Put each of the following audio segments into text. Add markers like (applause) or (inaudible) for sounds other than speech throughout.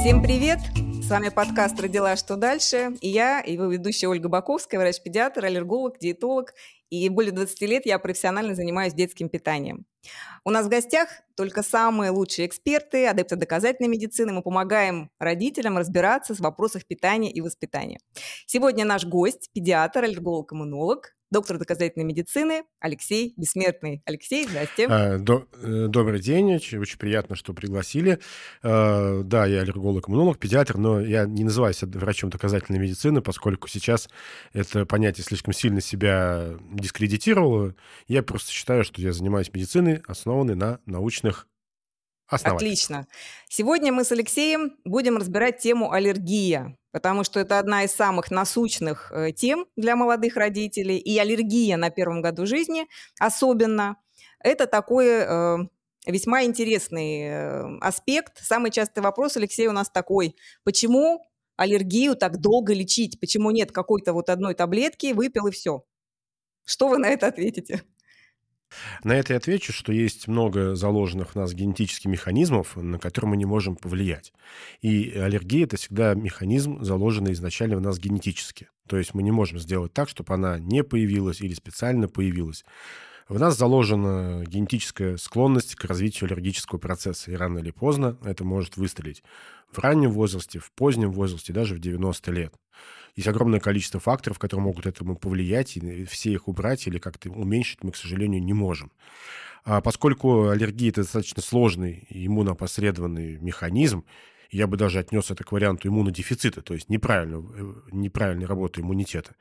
Всем привет! С вами подкаст «Родила. Что дальше?» И я, его ведущая Ольга Баковская, врач-педиатр, аллерголог, диетолог. И более 20 лет я профессионально занимаюсь детским питанием. У нас в гостях только самые лучшие эксперты, адепты доказательной медицины. Мы помогаем родителям разбираться в вопросах питания и воспитания. Сегодня наш гость – педиатр, аллерголог-иммунолог, доктор доказательной медицины Алексей Бессмертный. Алексей, здрасте. А, э, добрый день, очень, очень приятно, что пригласили. А, да, я аллерголог-иммунолог, педиатр, но я не называюсь врачом доказательной медицины, поскольку сейчас это понятие слишком сильно себя дискредитировало. Я просто считаю, что я занимаюсь медициной, основанной на научных Отлично. Сегодня мы с Алексеем будем разбирать тему аллергия, потому что это одна из самых насущных э, тем для молодых родителей. И аллергия на первом году жизни особенно. Это такой э, весьма интересный э, аспект. Самый частый вопрос, Алексей, у нас такой. Почему аллергию так долго лечить? Почему нет какой-то вот одной таблетки, выпил и все? Что вы на это ответите? На это я отвечу, что есть много заложенных в нас генетических механизмов, на которые мы не можем повлиять. И аллергия – это всегда механизм, заложенный изначально в нас генетически. То есть мы не можем сделать так, чтобы она не появилась или специально появилась. В нас заложена генетическая склонность к развитию аллергического процесса, и рано или поздно это может выстрелить. В раннем возрасте, в позднем возрасте, даже в 90 лет. Есть огромное количество факторов, которые могут этому повлиять, и все их убрать или как-то уменьшить мы, к сожалению, не можем. А поскольку аллергия – это достаточно сложный иммунопосредованный механизм, я бы даже отнес это к варианту иммунодефицита, то есть неправильно, э, неправильной работы иммунитета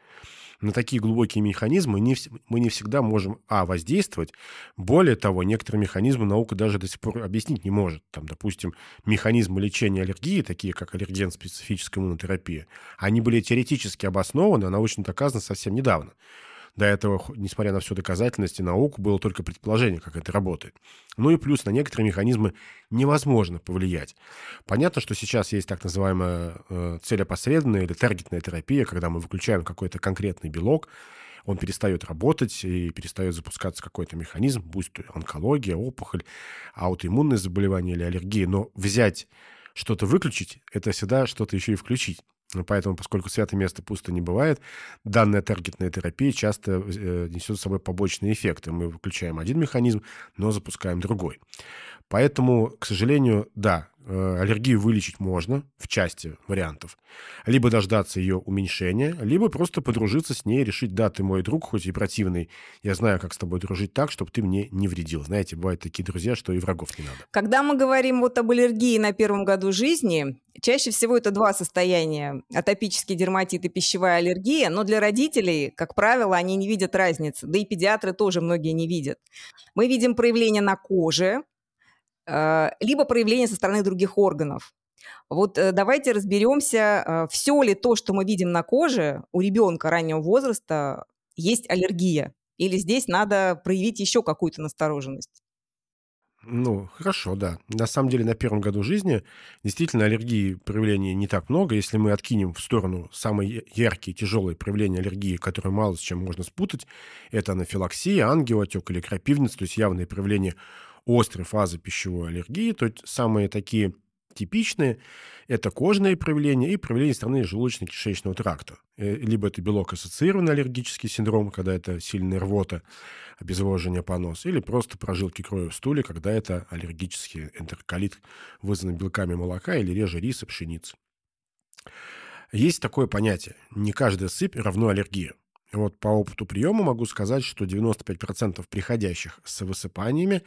на такие глубокие механизмы не, мы не всегда можем, а, воздействовать. Более того, некоторые механизмы наука даже до сих пор объяснить не может. Там, допустим, механизмы лечения аллергии, такие как аллерген-специфическая иммунотерапия, они были теоретически обоснованы, а научно доказаны совсем недавно. До этого, несмотря на всю доказательность и науку, было только предположение, как это работает. Ну и плюс на некоторые механизмы невозможно повлиять. Понятно, что сейчас есть так называемая э, целеопосредованная или таргетная терапия, когда мы выключаем какой-то конкретный белок, он перестает работать и перестает запускаться какой-то механизм, будь то онкология, опухоль, аутоиммунное заболевание или аллергия. Но взять что-то выключить, это всегда что-то еще и включить. Поэтому, поскольку святое место пусто не бывает, данная таргетная терапия часто э, несет с собой побочные эффекты. Мы выключаем один механизм, но запускаем другой. Поэтому, к сожалению, да, э, аллергию вылечить можно в части вариантов. Либо дождаться ее уменьшения, либо просто подружиться с ней решить, да, ты мой друг, хоть и противный, я знаю, как с тобой дружить так, чтобы ты мне не вредил. Знаете, бывают такие друзья, что и врагов не надо. Когда мы говорим вот об аллергии на первом году жизни, чаще всего это два состояния. Атопический дерматит и пищевая аллергия, но для родителей, как правило, они не видят разницы. Да и педиатры тоже многие не видят. Мы видим проявление на коже, либо проявление со стороны других органов. Вот э, давайте разберемся, э, все ли то, что мы видим на коже у ребенка раннего возраста, есть аллергия, или здесь надо проявить еще какую-то настороженность. Ну, хорошо, да. На самом деле, на первом году жизни действительно аллергии проявлений не так много. Если мы откинем в сторону самые яркие, тяжелые проявления аллергии, которые мало с чем можно спутать, это анафилаксия, ангиоотек или крапивница, то есть явные проявления острой фазы пищевой аллергии, то есть самые такие типичные – это кожные проявления и проявления стороны желудочно-кишечного тракта. Э, либо это белок-ассоциированный аллергический синдром, когда это сильная рвота, обезвоживание понос, или просто прожилки крови в стуле, когда это аллергический энтероколит, вызванный белками молока или реже риса, пшеницы. Есть такое понятие – не каждая сыпь равно аллергия. Вот по опыту приема могу сказать, что 95% приходящих с высыпаниями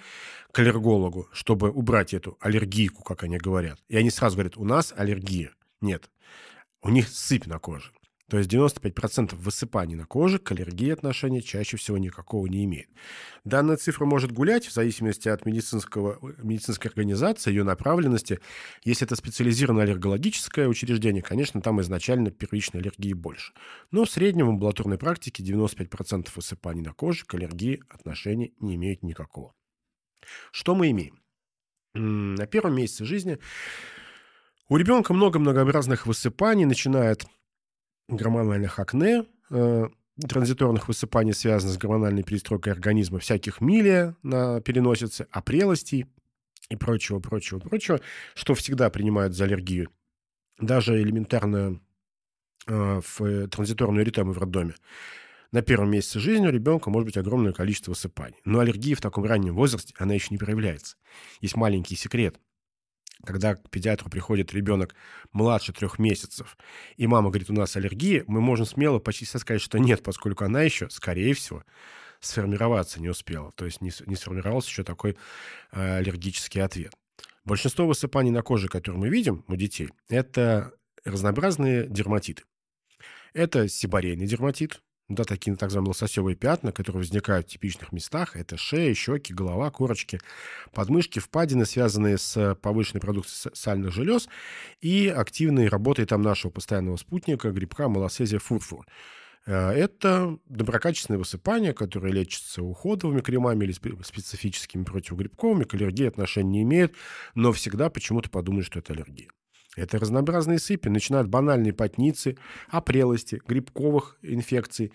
к аллергологу, чтобы убрать эту аллергийку, как они говорят, и они сразу говорят, у нас аллергия. Нет, у них сыпь на коже. То есть 95% высыпаний на коже к аллергии отношения чаще всего никакого не имеет. Данная цифра может гулять в зависимости от медицинского, медицинской организации, ее направленности. Если это специализированное аллергологическое учреждение, конечно, там изначально первичной аллергии больше. Но в среднем в амбулаторной практике 95% высыпаний на коже к аллергии отношения не имеют никакого. Что мы имеем? На первом месяце жизни у ребенка много многообразных высыпаний, начиная от гормональных акне, э, транзиторных высыпаний связано с гормональной перестройкой организма всяких милия на переносице, опрелостей и прочего, прочего, прочего, что всегда принимают за аллергию. Даже элементарно э, в транзиторную эритему в роддоме. На первом месяце жизни у ребенка может быть огромное количество высыпаний. Но аллергия в таком раннем возрасте, она еще не проявляется. Есть маленький секрет. Когда к педиатру приходит ребенок младше трех месяцев, и мама говорит, у нас аллергия, мы можем смело почти сказать, что нет, поскольку она еще, скорее всего, сформироваться не успела. То есть не, не сформировался еще такой э, аллергический ответ. Большинство высыпаний на коже, которые мы видим у детей, это разнообразные дерматиты. Это сибарейный дерматит, да, такие так называемые лососевые пятна, которые возникают в типичных местах. Это шея, щеки, голова, корочки, подмышки, впадины, связанные с повышенной продукцией сальных желез и активной работой там нашего постоянного спутника, грибка малосезия фурфур. Э, это доброкачественные высыпания, которые лечатся уходовыми кремами или специфическими противогрибковыми, к аллергии отношения не имеют, но всегда почему-то подумают, что это аллергия. Это разнообразные сыпи, начиная от банальной потницы, опрелости, грибковых инфекций,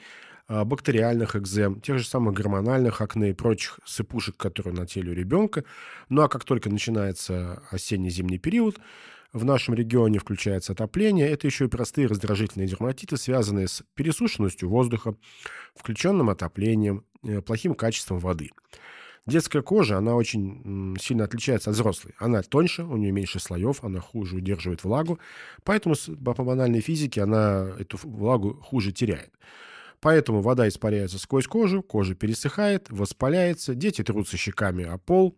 а, бактериальных экзем, тех же самых гормональных акне и прочих сыпушек, которые на теле у ребенка. Ну а как только начинается осенне-зимний период, в нашем регионе включается отопление. Это еще и простые раздражительные дерматиты, связанные с пересушенностью воздуха, включенным отоплением, э, плохим качеством воды. Детская кожа, она очень сильно отличается от взрослой. Она тоньше, у нее меньше слоев, она хуже удерживает влагу. Поэтому по банальной физике она эту влагу хуже теряет. Поэтому вода испаряется сквозь кожу, кожа пересыхает, воспаляется, дети трутся щеками о пол,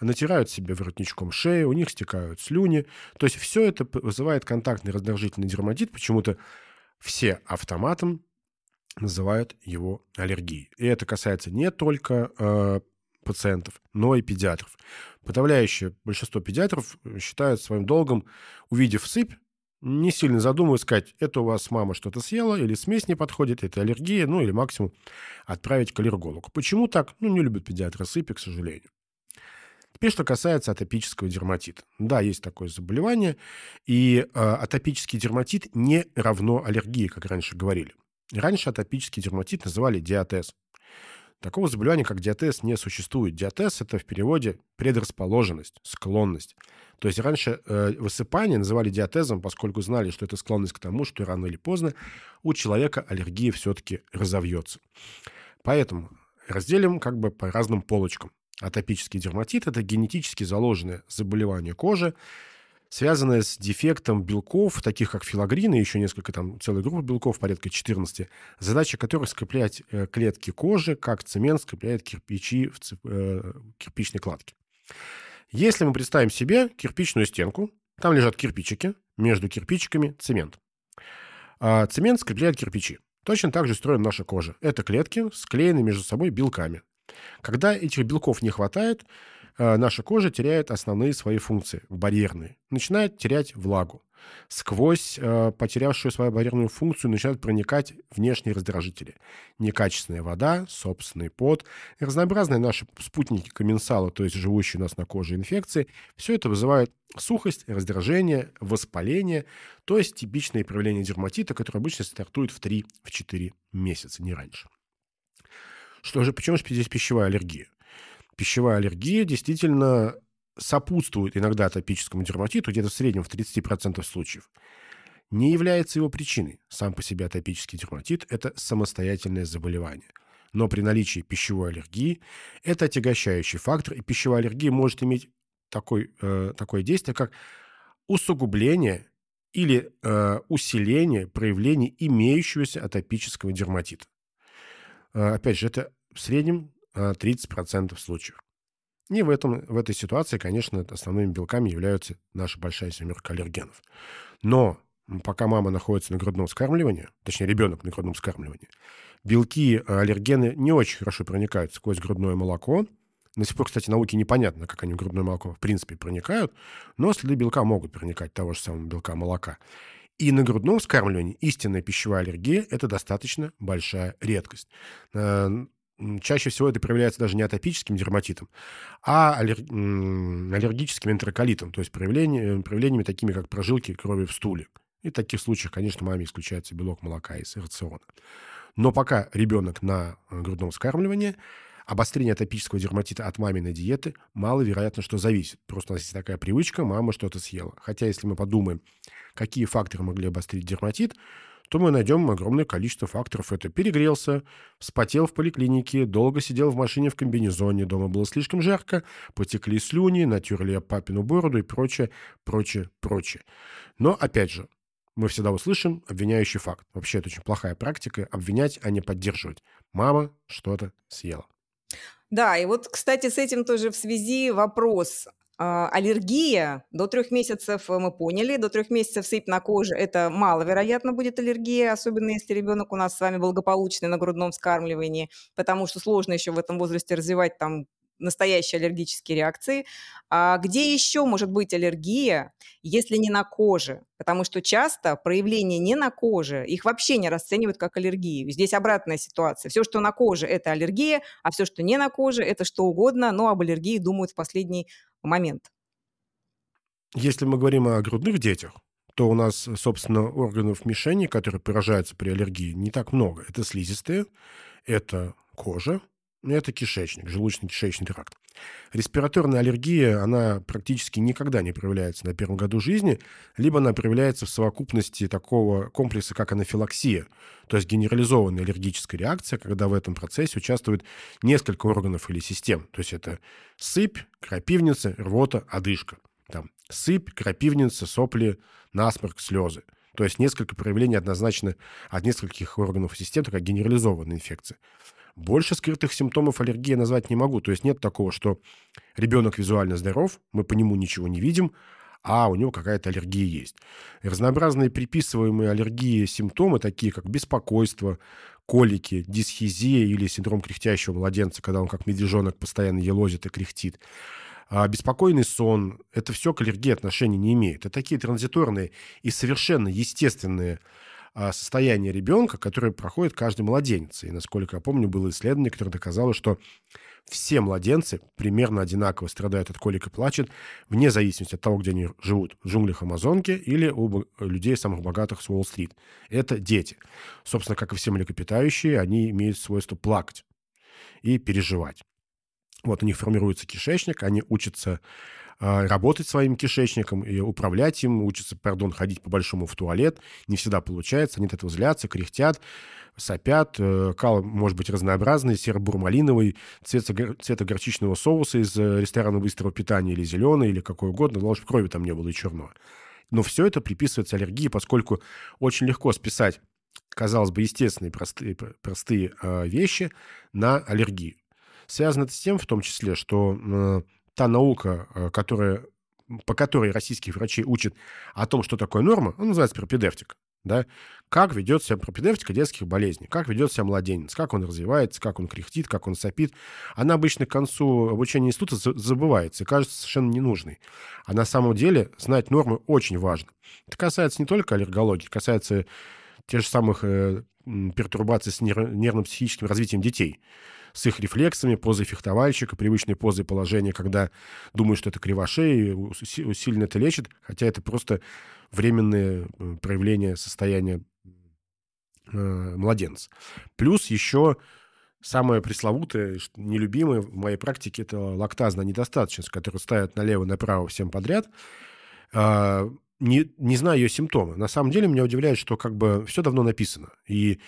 натирают себе воротничком шею, у них стекают слюни. То есть все это вызывает контактный раздражительный дерматит. Почему-то все автоматом называют его аллергией. И это касается не только э, пациентов, но и педиатров. Подавляющее большинство педиатров считают своим долгом, увидев сыпь, не сильно задумываясь, сказать, это у вас мама что-то съела, или смесь не подходит, это аллергия, ну или максимум отправить к аллергологу. Почему так? Ну, не любят педиатры сыпи, к сожалению. Теперь, что касается атопического дерматита. Да, есть такое заболевание, и э, атопический дерматит не равно аллергии, как раньше говорили. Раньше атопический дерматит называли диатез. Такого заболевания, как диатез, не существует. Диатез – это в переводе предрасположенность, склонность. То есть раньше э, высыпание называли диатезом, поскольку знали, что это склонность к тому, что рано или поздно у человека аллергия все-таки разовьется. Поэтому разделим как бы по разным полочкам. Атопический дерматит – это генетически заложенное заболевание кожи, связанная с дефектом белков, таких как филогрины, еще несколько там, целая группа белков, порядка 14, задача которых скреплять э, клетки кожи, как цемент скрепляет кирпичи в цеп... э, кирпичной кладке. Если мы представим себе кирпичную стенку, там лежат кирпичики, между кирпичиками цемент. А цемент скрепляет кирпичи. Точно так же устроена наша кожа. Это клетки, склеены между собой белками. Когда этих белков не хватает, наша кожа теряет основные свои функции, барьерные. Начинает терять влагу. Сквозь э, потерявшую свою барьерную функцию начинают проникать внешние раздражители. Некачественная вода, собственный пот, разнообразные наши спутники комменсала, то есть живущие у нас на коже инфекции. Все это вызывает сухость, раздражение, воспаление, то есть типичные проявления дерматита, которые обычно стартуют в 3-4 месяца, не раньше. Что же, почему же здесь пищевая аллергия? Пищевая аллергия действительно сопутствует иногда атопическому дерматиту, где-то в среднем в 30% случаев. Не является его причиной. Сам по себе атопический дерматит – это самостоятельное заболевание. Но при наличии пищевой аллергии это отягощающий фактор, и пищевая аллергия может иметь такой, э, такое действие, как усугубление или э, усиление проявлений имеющегося атопического дерматита. Э, опять же, это в среднем 30% случаев. И в, этом, в этой ситуации, конечно, основными белками являются наша большая семерка аллергенов. Но пока мама находится на грудном вскармливании, точнее, ребенок на грудном вскармливании, белки, э, аллергены не очень хорошо проникают сквозь грудное молоко. До сих пор, кстати, науке непонятно, как они в грудное молоко в принципе проникают, но следы белка могут проникать, того же самого белка молока. И на грудном вскармливании истинная пищевая аллергия – это достаточно большая редкость. Э, чаще всего это проявляется даже не атопическим дерматитом, а аллер... аллергическим энтероколитом, то есть проявление... проявлениями такими, как прожилки крови в стуле. И в таких случаях, конечно, маме исключается белок молока из рациона. Но пока ребенок на э, грудном вскармливании, обострение атопического дерматита от маминой диеты маловероятно, что зависит. Просто у нас есть такая привычка, мама что-то съела. Хотя если мы подумаем, какие факторы могли обострить дерматит, то мы найдем огромное количество факторов. Это перегрелся, вспотел в поликлинике, долго сидел в машине в комбинезоне, дома было слишком жарко, потекли слюни, натерли папину бороду и прочее, прочее, прочее. Но, опять же, мы всегда услышим обвиняющий факт. Вообще, это очень плохая практика – обвинять, а не поддерживать. Мама что-то съела. Да, и вот, кстати, с этим тоже в связи вопрос. А, аллергия до трех месяцев э, мы поняли, до трех месяцев сыпь на коже– это маловероятно будет аллергия, особенно если ребенок у нас с вами благополучный на грудном вскармливании, потому что сложно еще в этом возрасте развивать там настоящие аллергические реакции. А где еще может быть аллергия, если не на коже? Потому что часто проявления не на коже, их вообще не расценивают как аллергию. Здесь обратная ситуация. Все, что на коже, это аллергия, а все, что не на коже, это что угодно, но об аллергии думают в последний момент. Если мы говорим о грудных детях, то у нас, собственно, органов мишени, которые поражаются при аллергии, не так много. Это слизистые, это кожа, это кишечник, желудочно-кишечный тракт. Респираторная аллергия, она практически никогда не проявляется на первом году жизни, либо она проявляется в совокупности такого комплекса, как анафилаксия, то есть генерализованная аллергическая реакция, когда в этом процессе участвует несколько органов или систем. То есть это сыпь, крапивница, рвота, одышка. Там, сыпь, крапивница, сопли, насморк, слезы. То есть несколько проявлений однозначно от нескольких органов и систем, такая генерализованная инфекция. Больше скрытых симптомов аллергии назвать не могу. То есть нет такого, что ребенок визуально здоров, мы по нему ничего не видим, а у него какая-то аллергия есть. Разнообразные приписываемые аллергии симптомы, такие как беспокойство, колики, дисхизия или синдром кряхтящего младенца, когда он как медвежонок постоянно елозит и кряхтит, а беспокойный сон, это все к аллергии отношения не имеет. Это такие транзиторные и совершенно естественные состояние ребенка, которое проходит каждый младенец. И, насколько я помню, было исследование, которое доказало, что все младенцы примерно одинаково страдают от колик и плачет, вне зависимости от того, где они живут, в джунглях Амазонки или у людей самых богатых с Уолл-стрит. Это дети. Собственно, как и все млекопитающие, они имеют свойство плакать и переживать. Вот у них формируется кишечник, они учатся работать своим кишечником и управлять им, учатся, пардон, ходить по-большому в туалет. Не всегда получается, они от этого злятся, кряхтят, сопят. Э, кал может быть разнообразный, серо-бурмалиновый, цвета, цвета горчичного соуса из э, ресторана быстрого питания или зеленый, или какой угодно, главное, чтобы крови там не было и черного. Но все это приписывается аллергии, поскольку очень легко списать, казалось бы, естественные простые, простые э, вещи на аллергию. Связано это с тем, в том числе, что та наука, э, которая, по которой российских врачей учат о том, что такое норма, она называется пропедевтика. Да? Как ведет себя пропедевтика детских болезней, как ведет себя младенец, как он развивается, как он кряхтит, как он сопит. Она обычно к концу обучения института забывается и кажется совершенно ненужной. А на самом деле знать нормы очень важно. Это касается не только аллергологии, касается тех же самых э, пертурбаций с нервно-психическим развитием детей с их рефлексами, позой фехтовальщика, привычной позой положения, когда думают, что это кривошеи, сильно это лечит, хотя это просто временное э, проявление состояния э, младенца. Плюс еще самое пресловутое, нелюбимое в моей практике, это лактазная недостаточность, которую ставят налево-направо всем подряд. Не, не знаю ее симптомы. На самом деле меня удивляет, что как бы все давно написано. И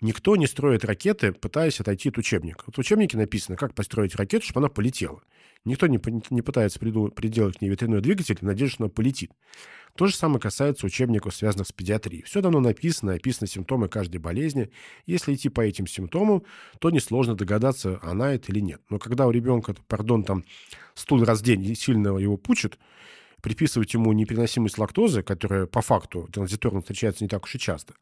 никто не строит ракеты, пытаясь отойти от учебника. Вот в учебнике написано, как построить ракету, чтобы она полетела. Никто не, не пытается приделать к ней ветряной двигатель в что она полетит. То же самое касается учебников, связанных с педиатрией. Все давно написано, описаны симптомы каждой болезни. Если идти по этим симптомам, то несложно догадаться, она это или нет. Но когда у ребенка, пардон, там стул раз в день сильно его пучит, приписывать ему непереносимость лактозы, которая по факту транзиторно встречается не так уж и часто,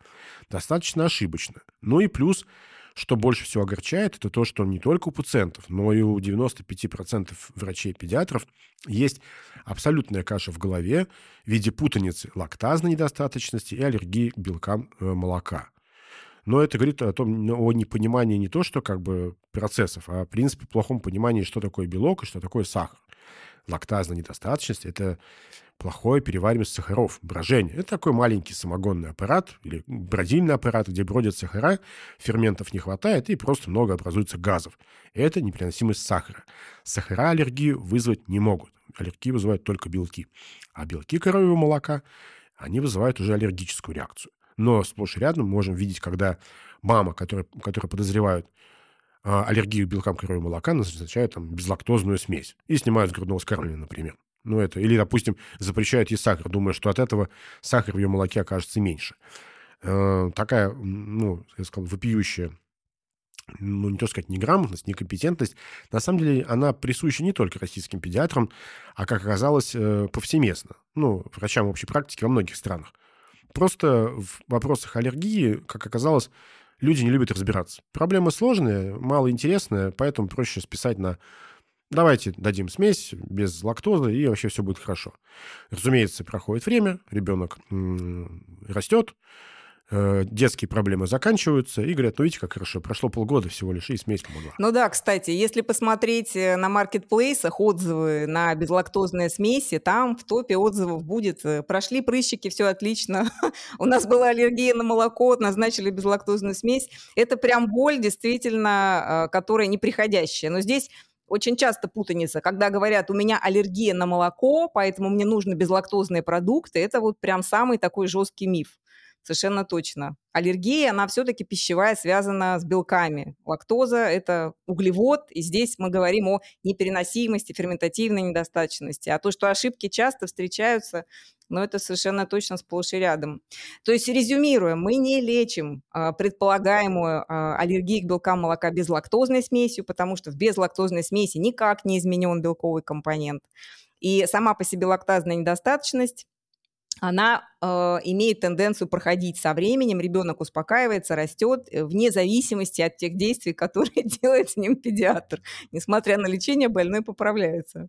достаточно ошибочно. Ну и плюс, что больше всего огорчает, это то, что не только у пациентов, но и у 95% врачей-педиатров есть абсолютная каша в голове в виде путаницы лактазной недостаточности и аллергии к белкам э, молока. Но это говорит о том, о непонимании не то, что как бы процессов, а в принципе плохом понимании, что такое белок и что такое сахар лактазной недостаточности. Это плохое переваривание сахаров, брожение. Это такой маленький самогонный аппарат или бродильный аппарат, где бродят сахара, ферментов не хватает и просто много образуется газов. Это непереносимость сахара. Сахара аллергию вызвать не могут. Аллергию вызывают только белки. А белки коровьего молока, они вызывают уже аллергическую реакцию. Но сплошь и рядом можем видеть, когда мама, которая, которая подозревают аллергию к белкам коровьего молока, назначают там безлактозную смесь и снимают с грудного вскармливания, например. Ну, это, или, допустим, запрещают ей сахар, думая, что от этого сахар в ее молоке окажется меньше. Э, такая, ну, я сказал, вопиющая ну, не то сказать, неграмотность, некомпетентность, на самом деле она присуща не только российским педиатрам, а, как оказалось, э, повсеместно. Ну, врачам общей практики во многих странах. Просто в вопросах аллергии, как оказалось, люди не любят разбираться. Проблема сложная, малоинтересная, поэтому проще списать на давайте дадим смесь без лактозы, и вообще все будет хорошо. Разумеется, проходит время, ребенок растет, Э, детские проблемы заканчиваются, и говорят, ну видите, как хорошо, прошло полгода всего лишь, и смесь помогла. Ну да, кстати, если посмотреть э, на маркетплейсах отзывы на безлактозные смеси, там в топе отзывов будет э, «прошли прыщики, все отлично, (laughs) у нас была аллергия на молоко, назначили безлактозную смесь». Это прям боль, действительно, которая неприходящая. Но здесь очень часто путаница, когда говорят, у меня аллергия на молоко, поэтому мне нужны безлактозные продукты, это вот прям самый такой жесткий миф. Совершенно точно. Аллергия, она все-таки пищевая, связана с белками. Лактоза – это углевод, и здесь мы говорим о непереносимости, ферментативной недостаточности. А то, что ошибки часто встречаются, но это совершенно точно сплошь и рядом. То есть, резюмируя, мы не лечим а, предполагаемую а, аллергию к белкам молока безлактозной смесью, потому что в безлактозной смеси никак не изменен белковый компонент. И сама по себе лактазная недостаточность она э, имеет тенденцию проходить со временем, ребенок успокаивается, растет, э, вне зависимости от тех действий, которые (laughs) делает с ним педиатр. Несмотря на лечение, больной поправляется.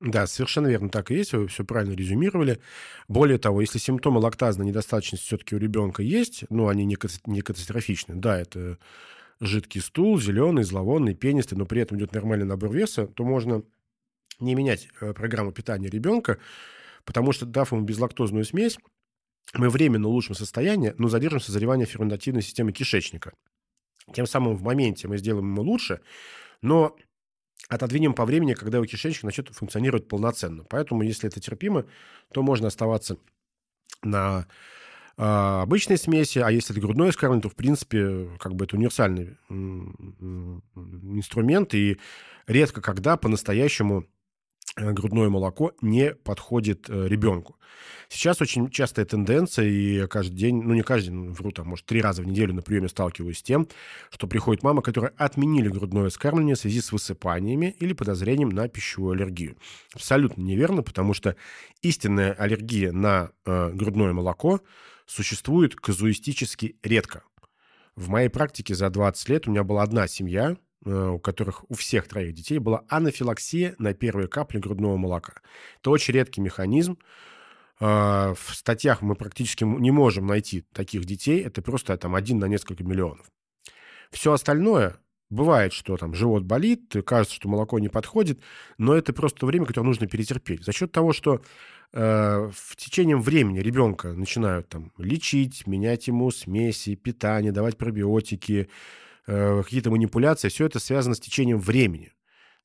Да, совершенно верно, так и есть, вы все правильно резюмировали. Более того, если симптомы лактазной недостаточности все-таки у ребенка есть, ну, они не, катастрофичны, да, это жидкий стул, зеленый, зловонный, пенистый, но при этом идет нормальный набор веса, то можно не менять э, программу питания ребенка, Потому что, дав ему безлактозную смесь, мы временно улучшим состояние, но задержим созревание ферментативной системы кишечника. Тем самым в моменте мы сделаем ему лучше, но отодвинем по времени, когда его кишечник начнет функционировать полноценно. Поэтому, если это терпимо, то можно оставаться на э, обычной смеси, а если это грудное вскармливание, то, в принципе, как бы это универсальный инструмент, и редко когда по-настоящему грудное молоко не подходит э, ребенку. Сейчас очень частая тенденция, и каждый день, ну не каждый день, вру, там, может, три раза в неделю на приеме сталкиваюсь с тем, что приходит мама, которая отменили грудное вскармливание в связи с высыпаниями или подозрением на пищевую аллергию. Абсолютно неверно, потому что истинная аллергия на э, грудное молоко существует казуистически редко. В моей практике за 20 лет у меня была одна семья, Э, у которых у всех троих детей была анафилаксия на первые капли грудного молока. Это очень редкий механизм. А, в статьях мы практически не можем найти таких детей. Это просто там один на несколько миллионов. Все остальное Бывает, что там живот болит, кажется, что молоко не подходит, но это просто время, которое нужно перетерпеть. За счет того, что э, в течение времени ребенка начинают там лечить, менять ему смеси, питание, давать пробиотики, Э, какие-то манипуляции, все это связано с течением времени.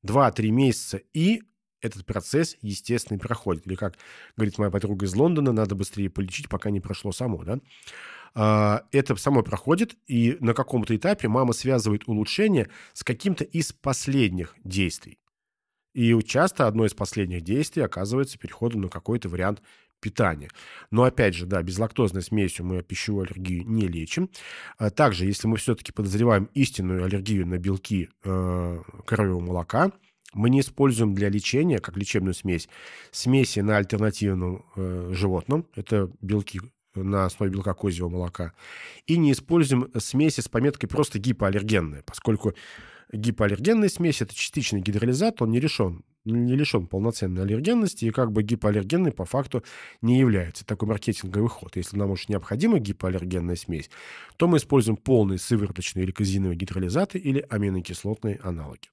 Два-три месяца, и этот процесс, естественно, проходит. Или, как говорит моя подруга из Лондона, надо быстрее полечить, пока не прошло само, да? А, это само проходит, и на каком-то этапе мама связывает улучшение с каким-то из последних действий. И часто одно из последних действий оказывается переходом на какой-то вариант питания. Но опять же, да, безлактозной смесью мы пищевую аллергию не лечим. А также, если мы все-таки подозреваем истинную аллергию на белки э, коровьего молока, мы не используем для лечения, как лечебную смесь, смеси на альтернативном э, животном. Это белки на основе белка козьего молока. И не используем смеси с пометкой просто гипоаллергенная, поскольку гипоаллергенная смесь – это частичный гидролизат, он не решен не лишен полноценной аллергенности и как бы гипоаллергенный по факту не является. Такой маркетинговый ход. Если нам уж необходима гипоаллергенная смесь, то мы используем полные сывороточные или казиновые гидролизаты или аминокислотные аналоги.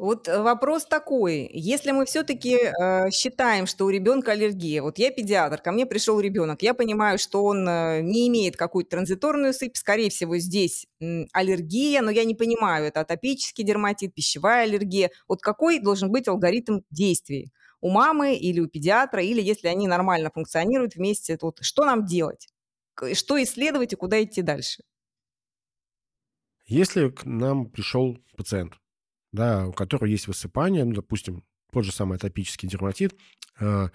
Вот э, вопрос такой. Если мы все-таки э, считаем, что у ребенка аллергия, вот я педиатр, ко мне пришел ребенок, я понимаю, что он э, не имеет какую-то транзиторную сыпь, скорее всего, здесь м, аллергия, но я не понимаю, это атопический дерматит, пищевая аллергия. Вот какой должен быть алгоритм действий? У мамы или у педиатра, или если они нормально функционируют вместе, вот что нам делать? Что исследовать и куда идти дальше? Если к нам пришел пациент, да, у которого есть высыпание, ну, допустим, тот же самый атопический дерматит, э,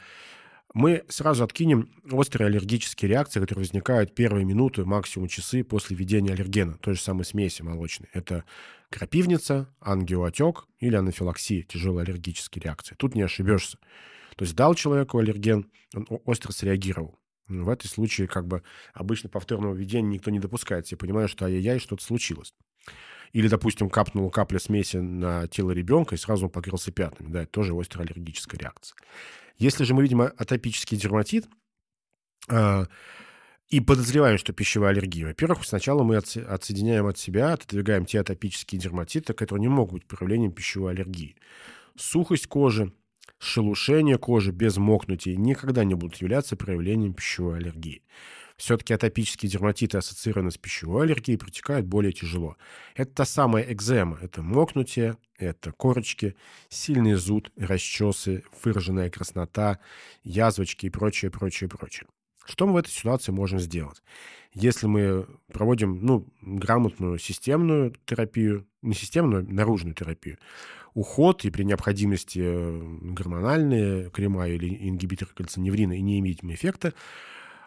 мы сразу откинем острые аллергические реакции, которые возникают первые минуты, максимум часы после введения аллергена, той же самой смеси молочной. Это крапивница, ангиоотек или анафилаксия, тяжелые аллергические реакции. Тут не ошибешься. То есть дал человеку аллерген, он остро среагировал. В этом случае как бы обычно повторного введения никто не допускает. Все понимают, что ай-яй-яй, что-то случилось. Или, допустим, капнула капля смеси на тело ребенка, и сразу он покрылся пятнами. Да, это тоже острая аллергическая реакция. Если же мы видим атопический дерматит, э, и подозреваем, что пищевая аллергия. Во-первых, сначала мы отсоединяем от себя, отодвигаем те атопические дерматиты, которые не могут быть проявлением пищевой аллергии. Сухость кожи, шелушение кожи без мокнутия никогда не будут являться проявлением пищевой аллергии. Все-таки атопические дерматиты, ассоциированные с пищевой аллергией, протекают более тяжело. Это та самая экзема. Это мокнутие, это корочки, сильный зуд, расчесы, выраженная краснота, язвочки и прочее, прочее, прочее. Что мы в этой ситуации можем сделать? Если мы проводим ну, грамотную системную терапию, не системную, а наружную терапию, уход и при необходимости э, гормональные крема или ингибиторы кальциневрина и не имеем эффекта,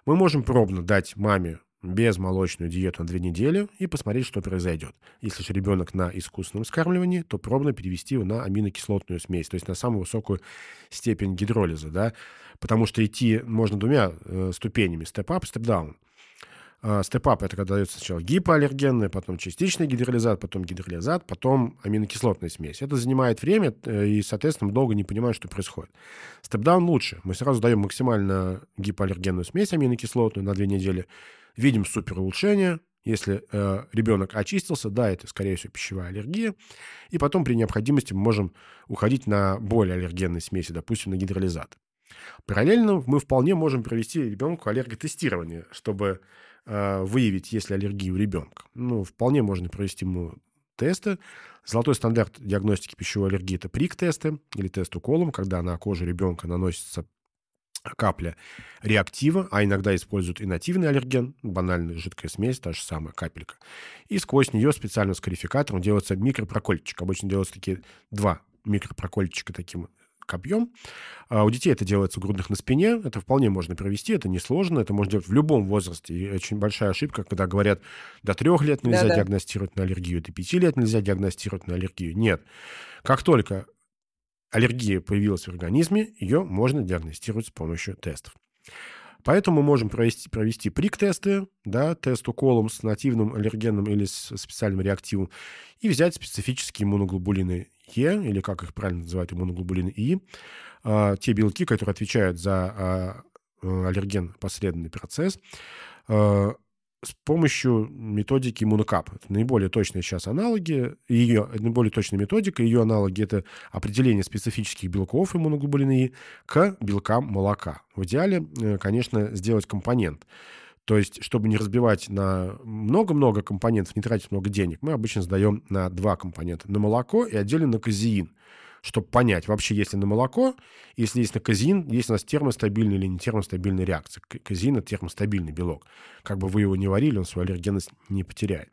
мы можем пробно дать маме безмолочную диету на две недели и посмотреть, что произойдет. Если же ребенок на искусственном скармливании, то пробно перевести его на аминокислотную смесь, то есть на самую высокую степень гидролиза, да, потому что идти можно двумя э, ступенями, степ-ап, степ-даун. А, степ-ап – это когда дается сначала гипоаллергенная, потом частичный гидролизат, потом гидролизат, потом аминокислотная смесь. Это занимает время, э, и, соответственно, долго не понимают, что происходит. Степ-даун лучше. Мы сразу даем максимально гипоаллергенную смесь аминокислотную на две недели, видим супер улучшение, если э, ребенок очистился, да, это, скорее всего, пищевая аллергия. И потом при необходимости мы можем уходить на более аллергенные смеси, допустим, на гидролизат. Параллельно мы вполне можем провести ребенку аллерготестирование, чтобы выявить, есть ли аллергия у ребенка. Ну, вполне можно провести ему тесты. Золотой стандарт диагностики пищевой аллергии – это прик-тесты или тест уколом, когда на кожу ребенка наносится капля реактива, а иногда используют и нативный аллерген, банальная жидкая смесь, та же самая капелька. И сквозь нее специально с карификатором делается микропрокольчик. Обычно делаются такие два микропрокольчика таким копьем. А у детей это делается грудных на спине. Это вполне можно провести, это несложно. Это можно делать в любом возрасте. И очень большая ошибка, когда говорят, до трех лет нельзя Да-да. диагностировать на аллергию, до пяти лет нельзя диагностировать на аллергию. Нет. Как только аллергия появилась в организме, ее можно диагностировать с помощью тестов. Поэтому мы можем провести, провести прик-тесты, да, тест уколом с нативным аллергеном или с специальным реактивом, и взять специфические иммуноглобулины Е, или как их правильно называют, иммуноглобулины И, а, те белки, которые отвечают за а, аллерген-последовательный процесс, а, с помощью методики иммунокап. Это наиболее точные сейчас аналоги, ее, наиболее точная методика, ее аналоги – это определение специфических белков иммуноглобулины И к белкам молока. В идеале, э, конечно, сделать компонент. То есть, чтобы не разбивать на много-много компонентов, не тратить много денег, мы обычно сдаем на два компонента. На молоко и отдельно на казеин чтобы понять, вообще есть ли на молоко, если есть на казеин, есть у нас термостабильная или не термостабильная реакция. Казеин – это термостабильный белок. Как бы вы его не варили, он свою аллергенность не потеряет.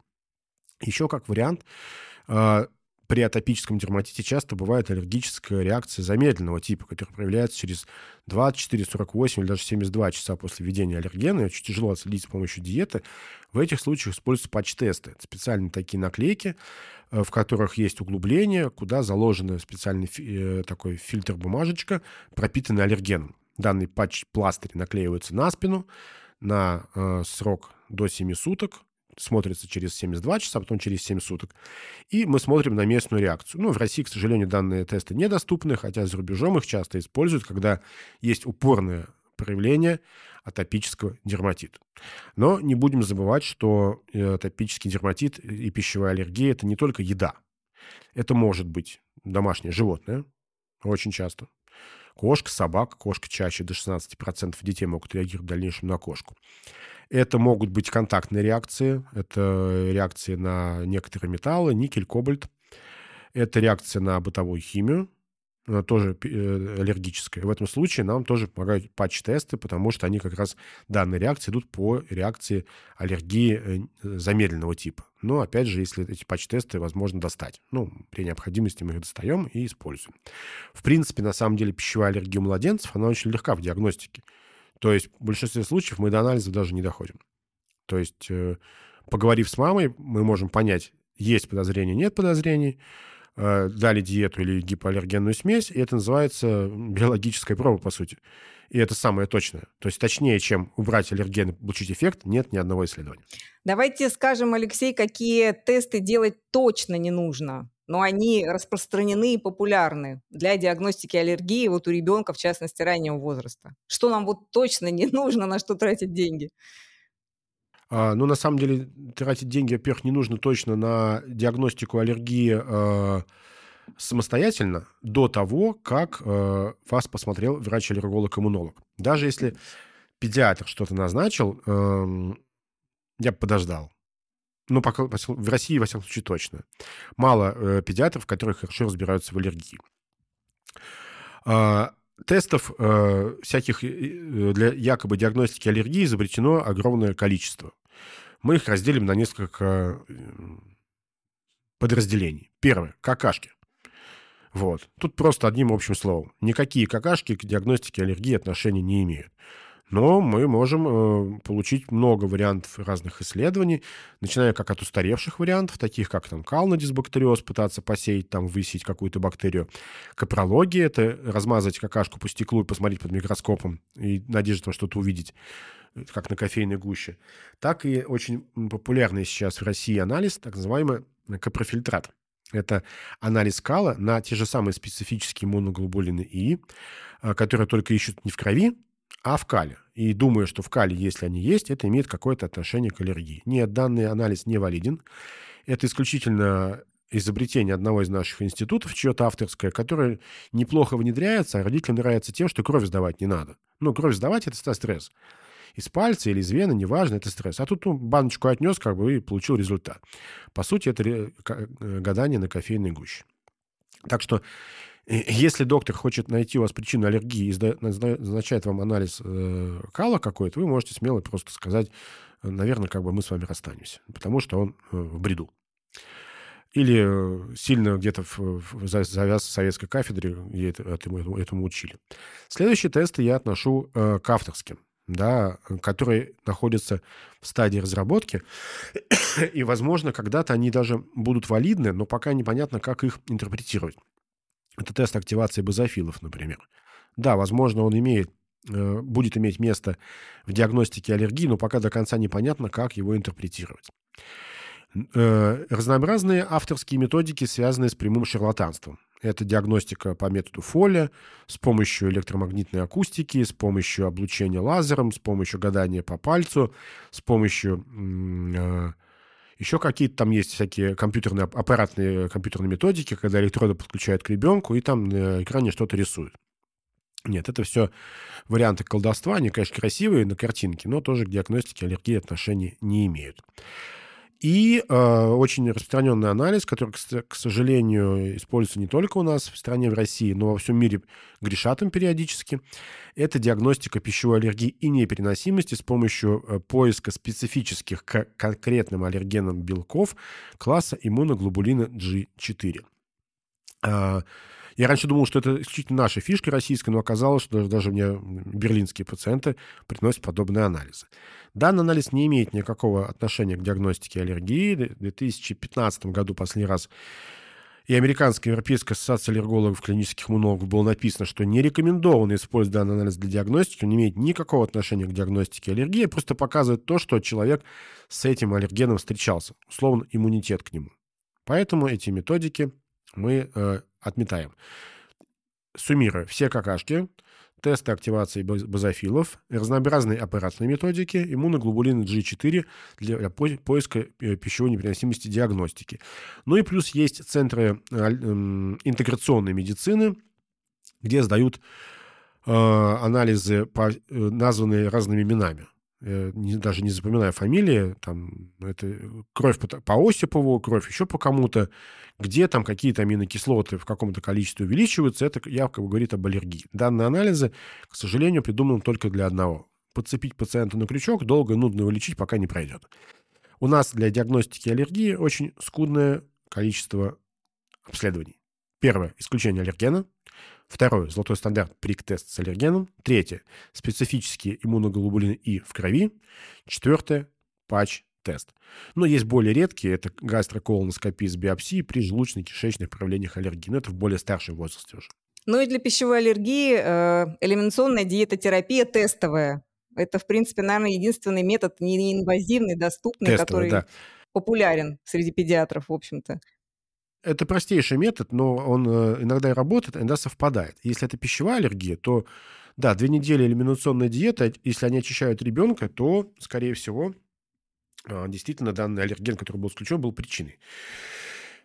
Еще как вариант, а, при атопическом дерматите часто бывает аллергическая реакция замедленного типа, которая проявляется через 24, 48 или даже 72 часа после введения аллергена. И очень тяжело отследить с помощью диеты. В этих случаях используются патч-тесты. Это специальные такие наклейки, э, в которых есть углубление, куда заложен специальный э, такой фильтр-бумажечка, пропитанный аллергеном. Данный патч-пластырь наклеивается на спину на э, срок до 7 суток, смотрится через 72 часа, потом через 7 суток. И мы смотрим на местную реакцию. Ну, в России, к сожалению, данные тесты недоступны, хотя за рубежом их часто используют, когда есть упорное проявление атопического дерматита. Но не будем забывать, что э, атопический дерматит и пищевая аллергия – это не только еда. Это может быть домашнее животное, очень часто. Кошка, собака, кошка чаще до 16% детей могут реагировать в дальнейшем на кошку. Это могут быть контактные реакции, это реакции на некоторые металлы, никель, кобальт. Это реакция на бытовую химию, тоже э, аллергическая. В этом случае нам тоже помогают патч-тесты, потому что они как раз, данные реакции идут по реакции аллергии э, замедленного типа. Но, опять же, если эти патч-тесты возможно достать. Ну, при необходимости мы их достаем и используем. В принципе, на самом деле, пищевая аллергия у младенцев, она очень легка в диагностике. То есть в большинстве случаев мы до анализа даже не доходим. То есть, э, поговорив с мамой, мы можем понять, есть подозрение, нет подозрений, Э, дали диету или гипоаллергенную смесь, и это называется биологическая проба, по сути. И это самое точное. То есть точнее, чем убрать аллерген и получить эффект, нет ни одного исследования. Давайте скажем, Алексей, какие тесты делать точно не нужно, но они распространены и популярны для диагностики аллергии вот у ребенка, в частности, раннего возраста. Что нам вот точно не (laughs) нужно, на что тратить деньги? А, ну, на самом деле, тратить деньги, во-первых, не нужно точно на диагностику аллергии э, самостоятельно до того, как э, вас посмотрел врач-аллерголог-иммунолог. Даже если педиатр что-то назначил, э, я бы подождал. Ну, пока, в России, во всяком случае, точно. Мало э, педиатров, которые хорошо разбираются в аллергии. А, тестов э, всяких э, для якобы диагностики аллергии изобретено огромное количество. Мы их разделим на несколько э, подразделений. Первое – какашки. Вот. Тут просто одним общим словом. Никакие какашки к диагностике аллергии отношения не имеют. Но мы можем э, получить много вариантов разных исследований, начиная как от устаревших вариантов, таких как там калнодисбактериоз, пытаться посеять, там, высеять какую-то бактерию. Капрология – это размазать какашку по стеклу и посмотреть под микроскопом и надежда что-то увидеть как на кофейной гуще, так и очень популярный сейчас в России анализ, так называемый капрофильтрат. Это анализ кала на те же самые специфические моноглобулины И, а, которые только ищут не в крови, а в кале. И думаю, что в кале, если они есть, это имеет какое-то отношение к аллергии. Нет, данный анализ не валиден. Это исключительно изобретение одного из наших институтов, чье-то авторское, которое неплохо внедряется, а родителям нравится тем, что кровь сдавать не надо. Ну, кровь сдавать – это стресс. Из пальца или из вены, неважно, это стресс. А тут ну, баночку отнес, как бы, и получил результат. По сути, это э, гадание на кофейной гуще. Так что если доктор хочет найти у вас причину аллергии и назначает вам анализ э, кала какой-то, вы можете смело просто сказать, наверное, как бы мы с вами расстанемся, потому что он э, в бреду. Или э, сильно где-то завяз в советской кафедре, где это, этому, этому учили. Следующие тесты я отношу э, к авторским да, которые находятся в стадии разработки, и, возможно, когда-то они даже будут валидны, но пока непонятно, как их интерпретировать. Это тест активации базофилов, например. Да, возможно, он имеет, э, будет иметь место в диагностике аллергии, но пока до конца непонятно, как его интерпретировать. Э, разнообразные авторские методики, связанные с прямым шарлатанством. Это диагностика по методу Фоля с помощью электромагнитной акустики, с помощью облучения лазером, с помощью гадания по пальцу, с помощью э, еще какие-то там есть всякие компьютерные, аппаратные компьютерные методики, когда электроды подключают к ребенку и там на экране что-то рисуют. Нет, это все варианты колдовства. Они, конечно, красивые на картинке, но тоже к диагностике аллергии отношения не имеют. И э, очень распространенный анализ, который, к, сожалению, используется не только у нас в стране, в России, но во всем мире грешат им периодически, это диагностика пищевой аллергии и непереносимости с помощью э, поиска специфических к конкретным аллергенам белков класса иммуноглобулина G4. Я раньше думал, что это исключительно наша фишка российская, но оказалось, что даже мне берлинские пациенты приносят подобные анализы. Данный анализ не имеет никакого отношения к диагностике аллергии. В 2015 году последний раз и Американская Европейская ассоциация аллергологов клинических иммунологов было написано, что не рекомендовано использовать данный анализ для диагностики, он не имеет никакого отношения к диагностике аллергии, просто показывает то, что человек с этим аллергеном встречался, условно иммунитет к нему. Поэтому эти методики мы э, отметаем. Суммируя, все какашки, тесты активации базофилов, разнообразные аппаратные методики, иммуноглобулины G4 для поиска э, пищевой непереносимости диагностики. Ну и плюс есть центры эм, интеграционной медицины, где сдают э, анализы, названные разными именами. Не, даже не запоминая фамилии, там, это кровь по, по Осипову, кровь еще по кому-то, где там какие-то аминокислоты в каком-то количестве увеличиваются, это якобы говорит об аллергии. Данные анализы, к сожалению, придуманы только для одного. Подцепить пациента на крючок, долго и нудно его лечить, пока не пройдет. У нас для диагностики аллергии очень скудное количество обследований. Первое – исключение аллергена. Второе – золотой стандарт прик-тест с аллергеном. Третье – специфические иммуноглобулины И в крови. Четвертое – патч тест. Но есть более редкие, это гастроколоноскопия с биопсией при желудочно-кишечных проявлениях аллергии. Но это в более старшем возрасте уже. Ну и для пищевой аллергии э, элиминационная диетотерапия тестовая. Это, в принципе, наверное, единственный метод неинвазивный, доступный, Тестовый, который да. популярен среди педиатров, в общем-то. Это простейший метод, но он э, иногда и работает, иногда совпадает. Если это пищевая аллергия, то да, две недели элиминационная диета, если они очищают ребенка, то, скорее всего, а, действительно данный аллерген, который был исключен, был причиной.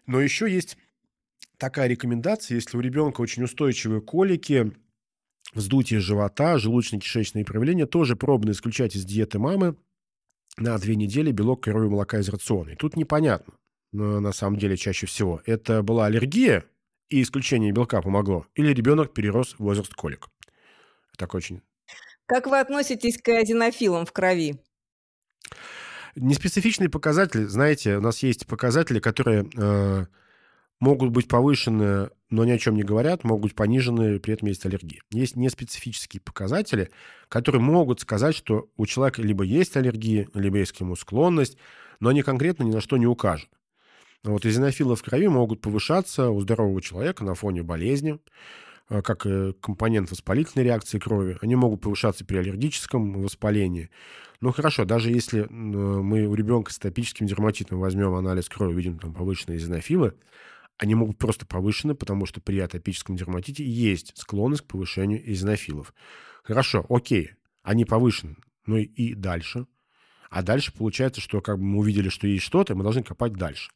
Но еще есть такая рекомендация, если у ребенка очень устойчивые колики, вздутие живота, желудочно-кишечные проявления, тоже пробно исключать из диеты мамы на две недели белок коровьего молока из рациона. И тут непонятно, но на самом деле чаще всего, это была аллергия, и исключение белка помогло, или ребенок перерос возраст колик. Так очень... Как вы относитесь к азинофилам в крови? Неспецифичные показатели, знаете, у нас есть показатели, которые э, могут быть повышены, но ни о чем не говорят, могут быть понижены, при этом есть аллергия. Есть неспецифические показатели, которые могут сказать, что у человека либо есть аллергия, либо есть к нему склонность, но они конкретно ни на что не укажут. Вот эзинофилы в крови могут повышаться у здорового человека на фоне болезни, э, как компонент воспалительной реакции крови. Они могут повышаться при аллергическом воспалении. Ну хорошо, даже если мы у ребенка с атопическим дерматитом возьмем анализ крови, видим там повышенные эзинофилы, они могут просто повышены, потому что при атопическом дерматите есть склонность к повышению эзинофилов. Хорошо, окей, они повышены, ну и дальше. А дальше получается, что как бы мы увидели, что есть что-то, мы должны копать дальше.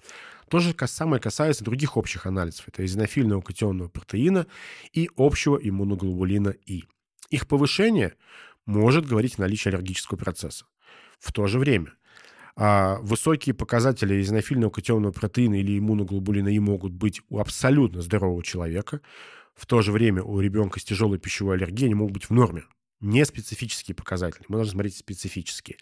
То же самое касается других общих анализов. Это эзинофильного катионного протеина и общего иммуноглобулина И. Их повышение может говорить о наличии аллергического процесса. В то же время а высокие показатели эзинофильного катионного протеина или иммуноглобулина И могут быть у абсолютно здорового человека. В то же время у ребенка с тяжелой пищевой аллергией они могут быть в норме. Не специфические показатели. Мы должны смотреть специфические.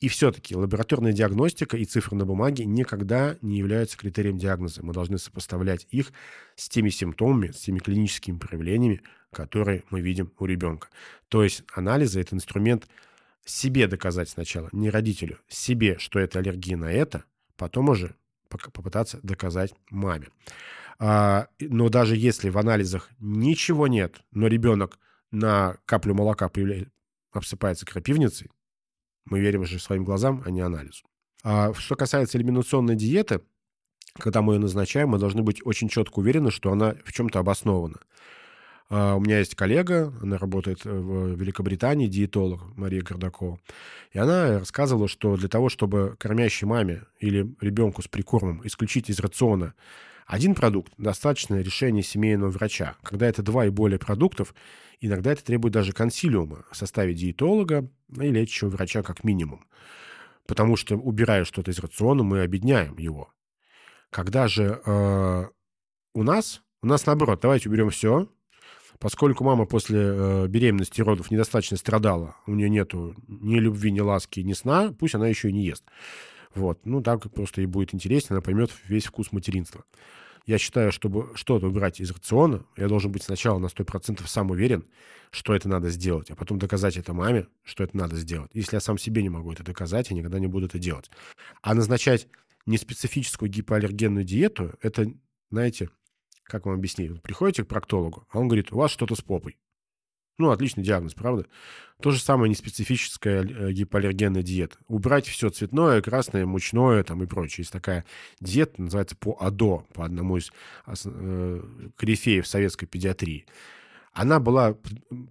И все-таки лабораторная диагностика и цифры на бумаге никогда не являются критерием диагноза. Мы должны сопоставлять их с теми симптомами, с теми клиническими проявлениями, которые мы видим у ребенка. То есть анализы – это инструмент себе доказать сначала, не родителю, себе, что это аллергия на это, потом уже попытаться доказать маме. А, но даже если в анализах ничего нет, но ребенок на каплю молока обсыпается крапивницей, мы верим же своим глазам, а не анализу. А что касается элиминационной диеты, когда мы ее назначаем, мы должны быть очень четко уверены, что она в чем-то обоснована. А, у меня есть коллега, она работает в Великобритании, диетолог Мария Гордакова. И она рассказывала, что для того, чтобы кормящей маме или ребенку с прикормом исключить из рациона один продукт, достаточно решения семейного врача. Когда это два и более продуктов, иногда это требует даже консилиума в составе диетолога и лечащего врача как минимум. Потому что, убирая что-то из рациона, мы обедняем его. Когда же э, у нас, у нас наоборот, давайте уберем все, Поскольку мама после э, беременности и родов недостаточно страдала, у нее нету ни любви, ни ласки, ни сна, пусть она еще и не ест. Вот. Ну, так просто ей будет интереснее, она поймет весь вкус материнства. Я считаю, чтобы что-то убирать из рациона, я должен быть сначала на 100% сам уверен, что это надо сделать, а потом доказать это маме, что это надо сделать. Если я сам себе не могу это доказать, я никогда не буду это делать. А назначать неспецифическую гипоаллергенную диету, это, знаете, как вам объяснить? приходите к проктологу, а он говорит, у вас что-то с попой. Ну, отличный диагноз, правда? То же самое неспецифическая э, гипоаллергенная диета. Убрать все цветное, красное, мучное там и прочее. Есть такая диета, называется по АДО, по одному из э, корифеев советской педиатрии. она была,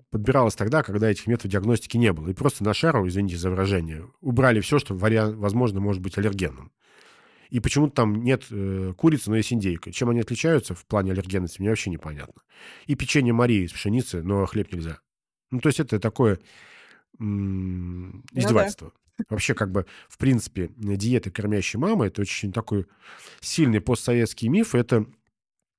подбиралась тогда, когда этих методов диагностики не было. И просто на шару, извините за выражение, убрали все, что, вариант, возможно, может быть аллергенным. И почему-то там нет э, курицы, но есть индейка. Чем они отличаются в плане аллергенности, мне вообще непонятно. И печенье Марии из пшеницы, но хлеб нельзя. Ну, то есть это такое м- издевательство. Ну, да. Вообще, как бы, в принципе, диета кормящей мамы – это очень такой сильный постсоветский миф. Это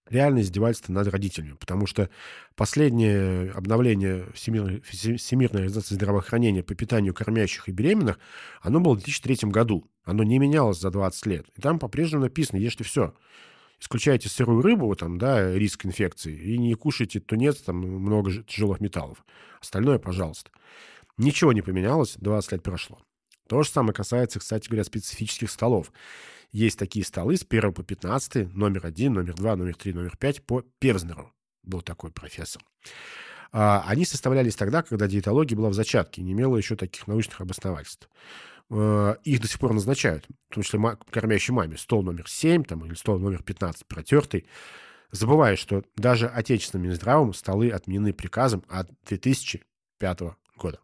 реальное издевательство над родителями, потому что последнее обновление Всемирной, Всемирной организации здравоохранения по питанию кормящих и беременных, оно было в 2003 году. Оно не менялось за 20 лет. И там по-прежнему написано «Ешьте все». Исключайте сырую рыбу, там, да, риск инфекции, и не кушайте тунец, там много тяжелых металлов. Остальное, пожалуйста. Ничего не поменялось, 20 лет прошло. То же самое касается, кстати говоря, специфических столов. Есть такие столы с 1 по 15, номер 1, номер 2, номер 3, номер 5 по Певзнеру. Был такой профессор. А, они составлялись тогда, когда диетология была в зачатке не имела еще таких научных обосновательств. А, их до сих пор назначают, в том числе кормящей маме. Стол номер 7 там, или стол номер 15 протертый. Забывая, что даже отечественным Минздравом столы отменены приказом от 2005 года.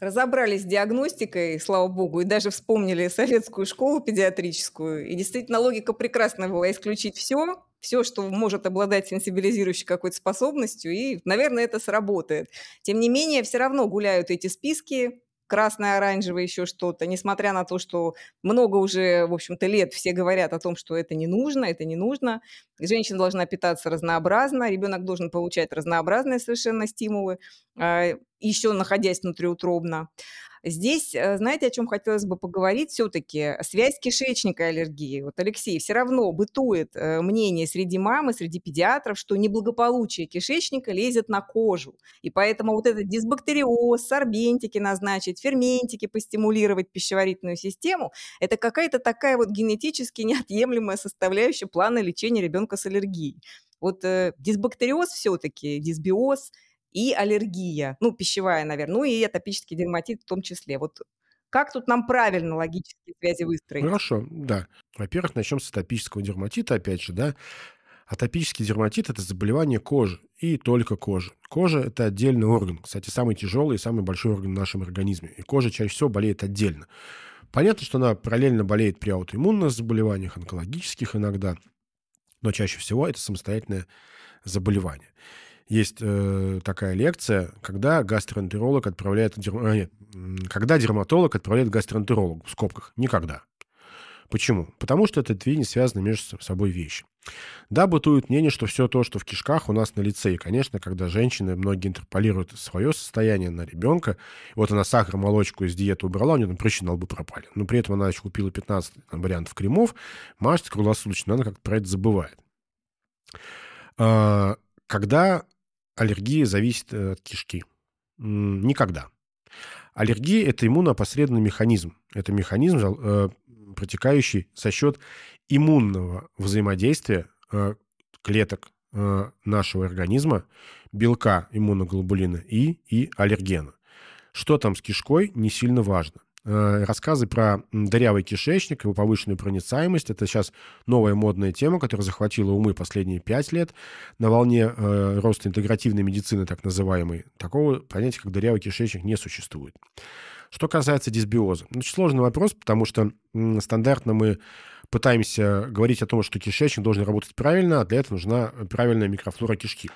Разобрались с диагностикой, слава богу, и даже вспомнили советскую школу педиатрическую. И действительно логика прекрасная была исключить все, все, что может обладать сенсибилизирующей какой-то способностью, и, наверное, это сработает. Тем не менее, все равно гуляют эти списки, красное, оранжевое, еще что-то, несмотря на то, что много уже, в общем-то, лет все говорят о том, что это не нужно, это не нужно. Женщина должна питаться разнообразно, ребенок должен получать разнообразные совершенно стимулы, а, еще находясь внутриутробно. Здесь, э, знаете, о чем хотелось бы поговорить все-таки? Связь кишечника и аллергии. Вот, Алексей, все равно бытует э, мнение среди мамы, среди педиатров, что неблагополучие кишечника лезет на кожу. И поэтому вот этот дисбактериоз, сорбентики назначить, ферментики постимулировать пищеварительную систему, это какая-то такая вот генетически (laughs) неотъемлемая составляющая плана лечения ребенка с аллергией. Вот э, дисбактериоз все-таки, дисбиоз – и аллергия, ну, пищевая, наверное, ну и атопический дерматит в том числе. Вот как тут нам правильно логические связи выстроить? Хорошо, да. Во-первых, начнем с атопического дерматита, опять же, да. Атопический дерматит – это заболевание кожи, и только кожи. Кожа – это отдельный орган, кстати, самый тяжелый и самый большой орган в нашем организме. И кожа чаще всего болеет отдельно. Понятно, что она параллельно болеет при аутоиммунных заболеваниях, онкологических иногда, но чаще всего это самостоятельное заболевание есть э, такая лекция, когда гастроэнтеролог отправляет... А, нет, когда дерматолог отправляет гастроэнтерологу, в скобках. Никогда. Почему? Потому что это две не связаны между собой вещи. Да, бытует мнение, что все то, что в кишках, у нас на лице. И, конечно, когда женщины, многие интерполируют свое состояние на ребенка, вот она сахар, молочку из диеты убрала, у нее там прыщи на лбу пропали. Но при этом она еще купила 15 там, вариантов кремов, мажется круглосуточно, она как-то про это забывает. А, когда аллергия зависит э, от кишки? Никогда. Аллергия – это иммунопосредственный механизм. Это механизм, э, протекающий за счет иммунного взаимодействия э, клеток нашего организма, белка иммуноглобулина И и аллергена. Что там с кишкой, не сильно важно. Э, рассказы про дырявый кишечник, его повышенную проницаемость. Это сейчас новая модная тема, которая захватила умы последние пять лет на волне э, роста интегративной медицины, так называемой. Такого понятия, как дырявый кишечник, не существует. Что касается дисбиоза. Значит, сложный вопрос, потому что стандартно мы пытаемся говорить о том, что кишечник должен работать правильно, а для этого нужна правильная микрофлора кишки.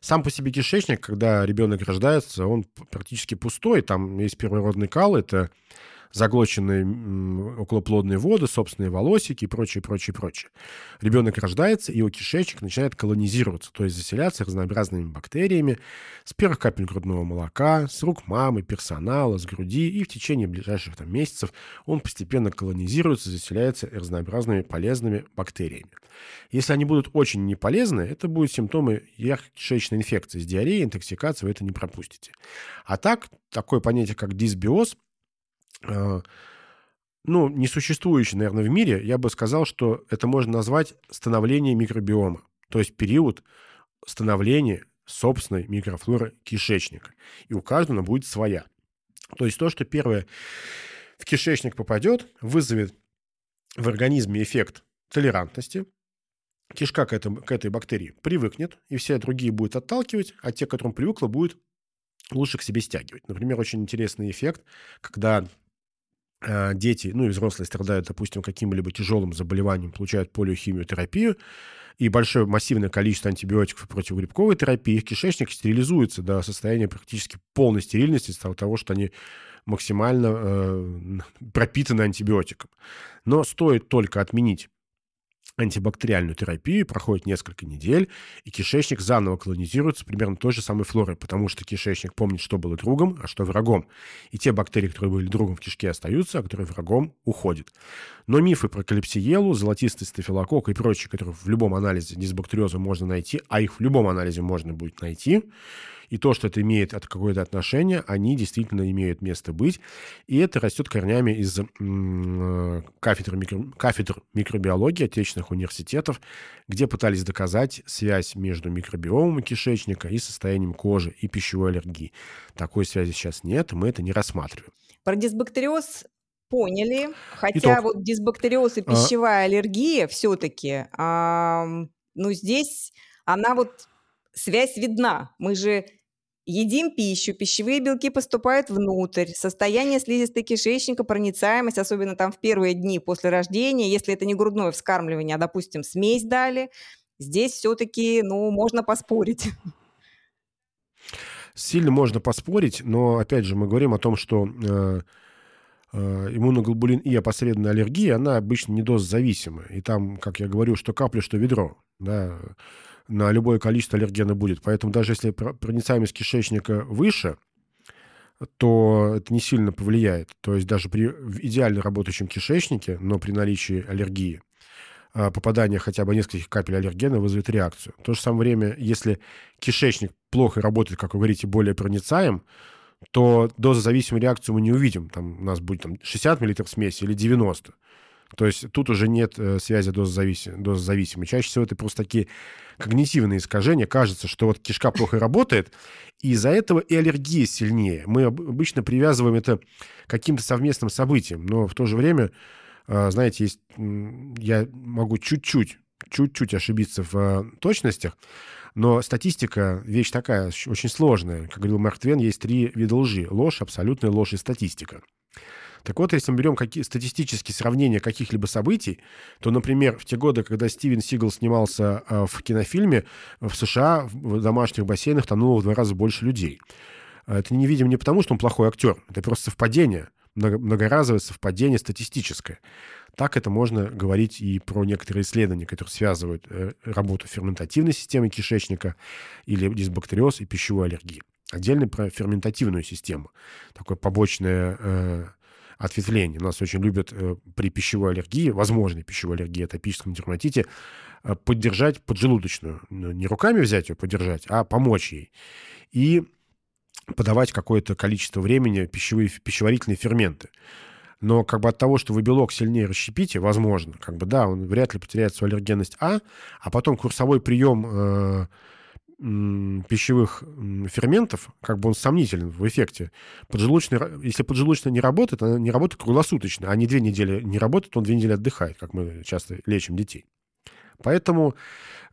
Сам по себе кишечник, когда ребенок рождается, он практически пустой. Там есть первородный кал, это заглоченные околоплодные воды, собственные волосики и прочее, прочее, прочее. Ребенок рождается, и его кишечник начинает колонизироваться, то есть заселяться разнообразными бактериями с первых капель грудного молока, с рук мамы, персонала, с груди, и в течение ближайших там, месяцев он постепенно колонизируется, заселяется разнообразными полезными бактериями. Если они будут очень неполезны, это будут симптомы кишечной инфекции. С диареей, интоксикацией вы это не пропустите. А так, такое понятие, как дисбиоз, ну, несуществующий, наверное, в мире, я бы сказал, что это можно назвать становление микробиома. То есть период становления собственной микрофлоры кишечника. И у каждого она будет своя. То есть то, что первое в кишечник попадет, вызовет в организме эффект толерантности, кишка к, этому, к этой бактерии привыкнет, и все другие будет отталкивать, а те, к которым привыкла, будет лучше к себе стягивать. Например, очень интересный эффект, когда дети, ну и взрослые страдают, допустим, каким-либо тяжелым заболеванием, получают полиохимиотерапию, и большое массивное количество антибиотиков против грибковой терапии, их кишечник стерилизуется до состояния практически полной стерильности из-за того, что они максимально э, пропитаны антибиотиком. Но стоит только отменить антибактериальную терапию, проходит несколько недель, и кишечник заново колонизируется примерно той же самой флорой, потому что кишечник помнит, что было другом, а что врагом. И те бактерии, которые были другом в кишке, остаются, а которые врагом уходят. Но мифы про калипсиелу, золотистый стафилококк и прочие, которые в любом анализе дисбактериоза можно найти, а их в любом анализе можно будет найти, и то, что это имеет от какое-то отношение, они действительно имеют место быть. И это растет корнями из кафедр, микро, кафедр микробиологии отечественных университетов, где пытались доказать связь между микробиомом кишечника и состоянием кожи и пищевой аллергии. Такой связи сейчас нет, мы это не рассматриваем. Про дисбактериоз поняли. Хотя Итог. вот дисбактериоз и а пищевая а... аллергия все-таки, а, ну, здесь она вот связь видна. Мы же Едим пищу, пищевые белки поступают внутрь, состояние слизистой кишечника, проницаемость, особенно там в первые дни после рождения, если это не грудное вскармливание, а, допустим, смесь дали, здесь все-таки, ну, можно поспорить. Сильно можно поспорить, но, опять же, мы говорим о том, что э, э, иммуноглобулин И опосредованная аллергия, она обычно не доззависимая. И там, как я говорю, что капля, что ведро. Да, на любое количество аллергена будет. Поэтому даже если проницаемость кишечника выше, то это не сильно повлияет. То есть даже при идеально работающем кишечнике, но при наличии аллергии, а, попадание хотя бы нескольких капель аллергена вызовет реакцию. В то же самое время, если кишечник плохо работает, как вы говорите, более проницаем, то дозозависимую реакцию мы не увидим. Там у нас будет там, 60 мл смеси или 90. То есть тут уже нет э, связи дозозависимой. дозозависимой. Чаще всего это просто такие когнитивные искажения. Кажется, что вот кишка плохо работает, и из-за этого и аллергия сильнее. Мы обычно привязываем это к каким-то совместным событиям, но в то же время, э, знаете, есть, я могу чуть-чуть, чуть-чуть ошибиться в э, точностях, но статистика – вещь такая, очень сложная. Как говорил Марк Твен, есть три вида лжи. Ложь, абсолютная ложь и статистика. Так вот, если мы берем какие, статистические сравнения каких-либо событий, то, например, в те годы, когда Стивен Сигал снимался э, в кинофильме, в США в домашних бассейнах тонуло в два раза больше людей. Это не видим не потому, что он плохой актер, это просто совпадение, многоразовое совпадение статистическое. Так это можно говорить и про некоторые исследования, которые связывают э, работу ферментативной системы кишечника или дисбактериоз и пищевой аллергии. Отдельно про ферментативную систему. Такое побочное э, ответвлений. У нас очень любят э, при пищевой аллергии, возможной пищевой аллергии, атопическом дерматите, э, поддержать поджелудочную. Ну, не руками взять ее поддержать, а помочь ей. И подавать какое-то количество времени пищевые, пищеварительные ферменты. Но как бы от того, что вы белок сильнее расщепите, возможно, как бы да, он вряд ли потеряет свою аллергенность А, а потом курсовой прием э, пищевых ферментов, как бы он сомнителен в эффекте. Поджелудочный, если поджелудочная не работает, она не работает круглосуточно, а не две недели не работает, он две недели отдыхает, как мы часто лечим детей. Поэтому,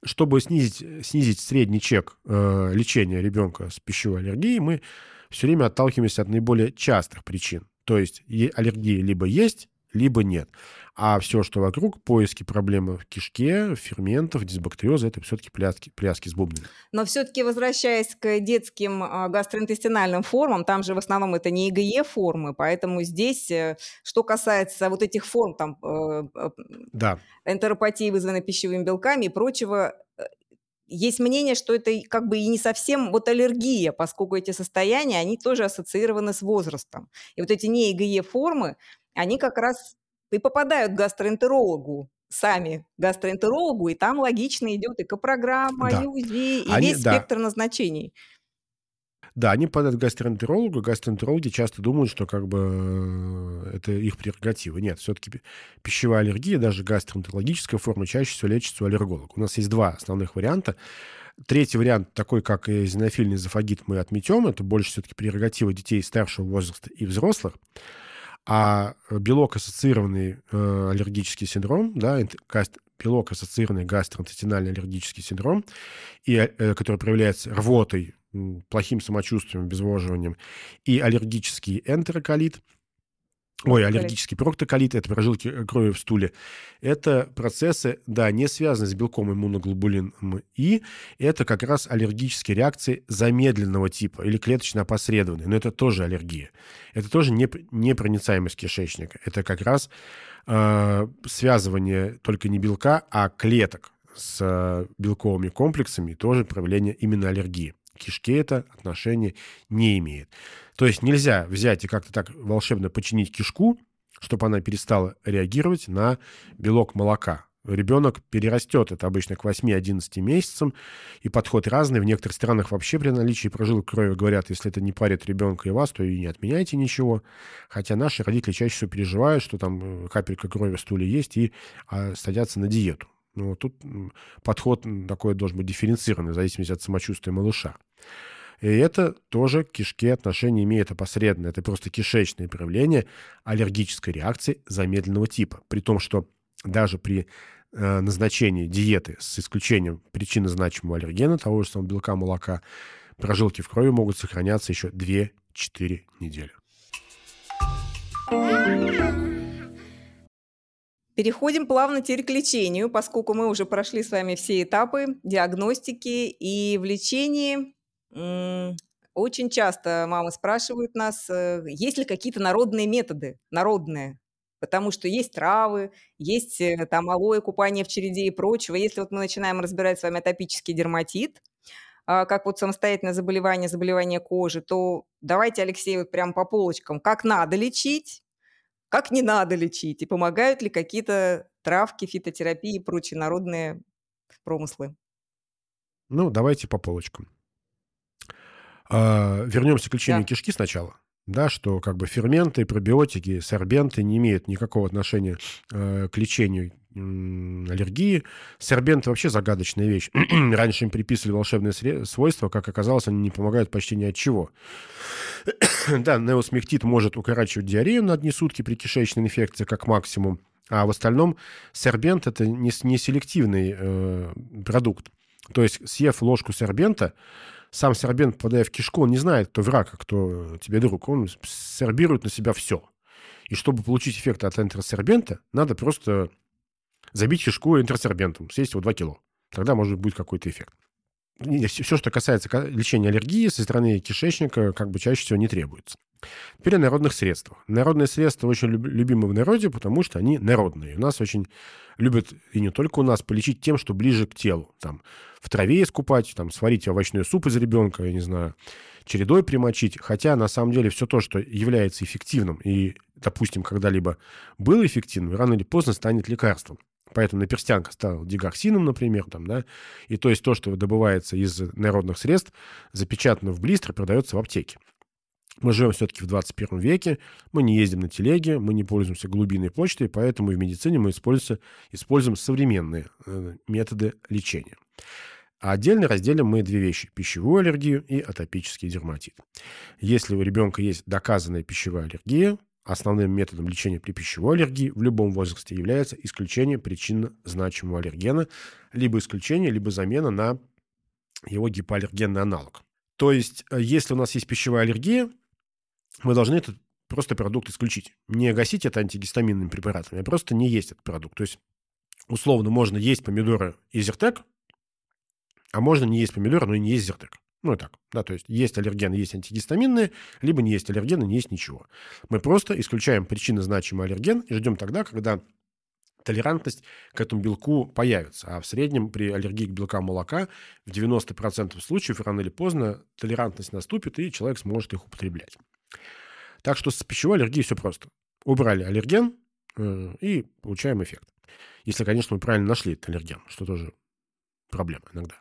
чтобы снизить, снизить средний чек э, лечения ребенка с пищевой аллергией, мы все время отталкиваемся от наиболее частых причин. То есть аллергия либо есть, либо нет. А все, что вокруг, поиски проблемы в кишке, ферментов, дисбактериоза, это все-таки пляски, пляски с бубнами. Но все-таки, возвращаясь к детским а, гастроинтестинальным формам, там же в основном это не ИГЕ формы, поэтому здесь, э, что касается вот этих форм, там, э, э, да. энтеропатии, вызванной пищевыми белками и прочего, есть мнение, что это как бы и не совсем вот аллергия, поскольку эти состояния, они тоже ассоциированы с возрастом. И вот эти не ИГЕ формы, они как раз и попадают к гастроэнтерологу сами гастроэнтерологу, и там логично идет и копрограмма, да. и УЗИ, и они, весь да. спектр назначений. Да, они попадают к гастроэнтерологу, гастроэнтерологи часто думают, что как бы э, это их прерогатива. Нет, все-таки пищевая аллергия, даже гастроэнтерологическая форма, чаще всего лечится у аллерголога. У нас есть два основных варианта. Третий вариант, такой как эозинофильный эзофагит, мы отметем. Это больше все-таки прерогатива детей старшего возраста и взрослых. А белок-ассоциированный э, аллергический синдром, да, белок-ассоциированный гастроинтестинальный аллергический синдром, и, э, который проявляется рвотой, плохим самочувствием, обезвоживанием, и аллергический энтероколит – Ой, аллергический проктоколит, это прожилки э, крови в стуле. Это процессы, да, не связаны с белком иммуноглобулином И. Это как раз аллергические реакции замедленного типа или клеточно-опосредованные. Но это тоже аллергия. Это тоже не, непроницаемость кишечника. Это как раз э, связывание только не белка, а клеток с э, белковыми комплексами, тоже проявление именно аллергии кишке это отношение не имеет. То есть нельзя взять и как-то так волшебно починить кишку, чтобы она перестала реагировать на белок молока. Ребенок перерастет, это обычно к 8-11 месяцам, и подход разный. В некоторых странах вообще при наличии прожилок крови говорят, если это не парит ребенка и вас, то и не отменяйте ничего. Хотя наши родители чаще всего переживают, что там э, капелька крови в стуле есть, и а, садятся на диету. Но тут подход такой должен быть дифференцированный, в зависимости от самочувствия малыша. И это тоже к кишке отношение имеет опосредованно. Это просто кишечное проявление аллергической реакции замедленного типа. При том, что даже при э, назначении диеты с исключением причины значимого аллергена, того же самого белка, молока, прожилки в крови могут сохраняться еще 2-4 недели. Переходим плавно теперь к лечению, поскольку мы уже прошли с вами все этапы диагностики и в лечении. Очень часто мамы спрашивают нас, э, есть ли какие-то народные методы, народные, потому что есть травы, есть э, там алоэ, купание в череде и прочего. Если вот мы начинаем разбирать с вами атопический дерматит, а, как вот самостоятельное заболевание, заболевание кожи, то давайте, Алексей, вот прям по полочкам, как надо лечить, как не надо лечить, и помогают ли какие-то травки, фитотерапии и прочие народные промыслы? Ну, давайте по полочкам. А, вернемся к лечению да. кишки сначала. Да, что как бы ферменты, пробиотики, сорбенты не имеют никакого отношения э, к лечению аллергии. Сорбенты вообще загадочная вещь. (clears throat) Раньше им приписывали волшебные свойства, как оказалось, они не помогают почти ни от чего. (clears throat) да, неосмектит может укорачивать диарею на одни сутки при кишечной инфекции, как максимум. А в остальном сорбент – это не, не селективный э, продукт. То есть, съев ложку сорбента, сам сорбент, попадая в кишку, он не знает, кто враг, а кто тебе друг. Он сорбирует на себя все. И чтобы получить эффект от энтеросорбента, надо просто забить кишку энтеросорбентом, съесть его 2 кило. Тогда, может, будет какой-то эффект все, что касается лечения аллергии со стороны кишечника, как бы чаще всего не требуется. Теперь о народных средствах. Народные средства очень любимы в народе, потому что они народные. У нас очень любят, и не только у нас, полечить тем, что ближе к телу. Там, в траве искупать, там, сварить овощной суп из ребенка, я не знаю, чередой примочить. Хотя, на самом деле, все то, что является эффективным и, допустим, когда-либо было эффективным, рано или поздно станет лекарством. Поэтому наперстянка стала дигоксином, например, там, да, и то есть то, что добывается из народных средств, запечатано в блистер, продается в аптеке. Мы живем все-таки в 21 веке, мы не ездим на телеге, мы не пользуемся глубинной почтой, поэтому в медицине мы используем, используем современные э, методы лечения. А отдельно разделим мы две вещи – пищевую аллергию и атопический дерматит. Если у ребенка есть доказанная пищевая аллергия, Основным методом лечения при пищевой аллергии в любом возрасте является исключение причинно значимого аллергена, либо исключение, либо замена на его гипоаллергенный аналог. То есть, э, если у нас есть пищевая аллергия, мы должны этот просто продукт исключить. Не гасить это антигистаминными препаратами, а просто не есть этот продукт. То есть, условно, можно есть помидоры и зертек, а можно не есть помидоры, но и не есть зертек. Ну и так, да, то есть есть аллергены, есть антигистаминные, либо не есть аллергены, не есть ничего. Мы просто исключаем причинно значимый аллерген и ждем тогда, когда толерантность к этому белку появится. А в среднем при аллергии к белкам молока в 90% случаев рано или поздно толерантность наступит, и человек сможет их употреблять. Так что с пищевой аллергией все просто. Убрали аллерген э, и получаем эффект. Если, конечно, мы правильно нашли этот аллерген, что тоже проблема иногда.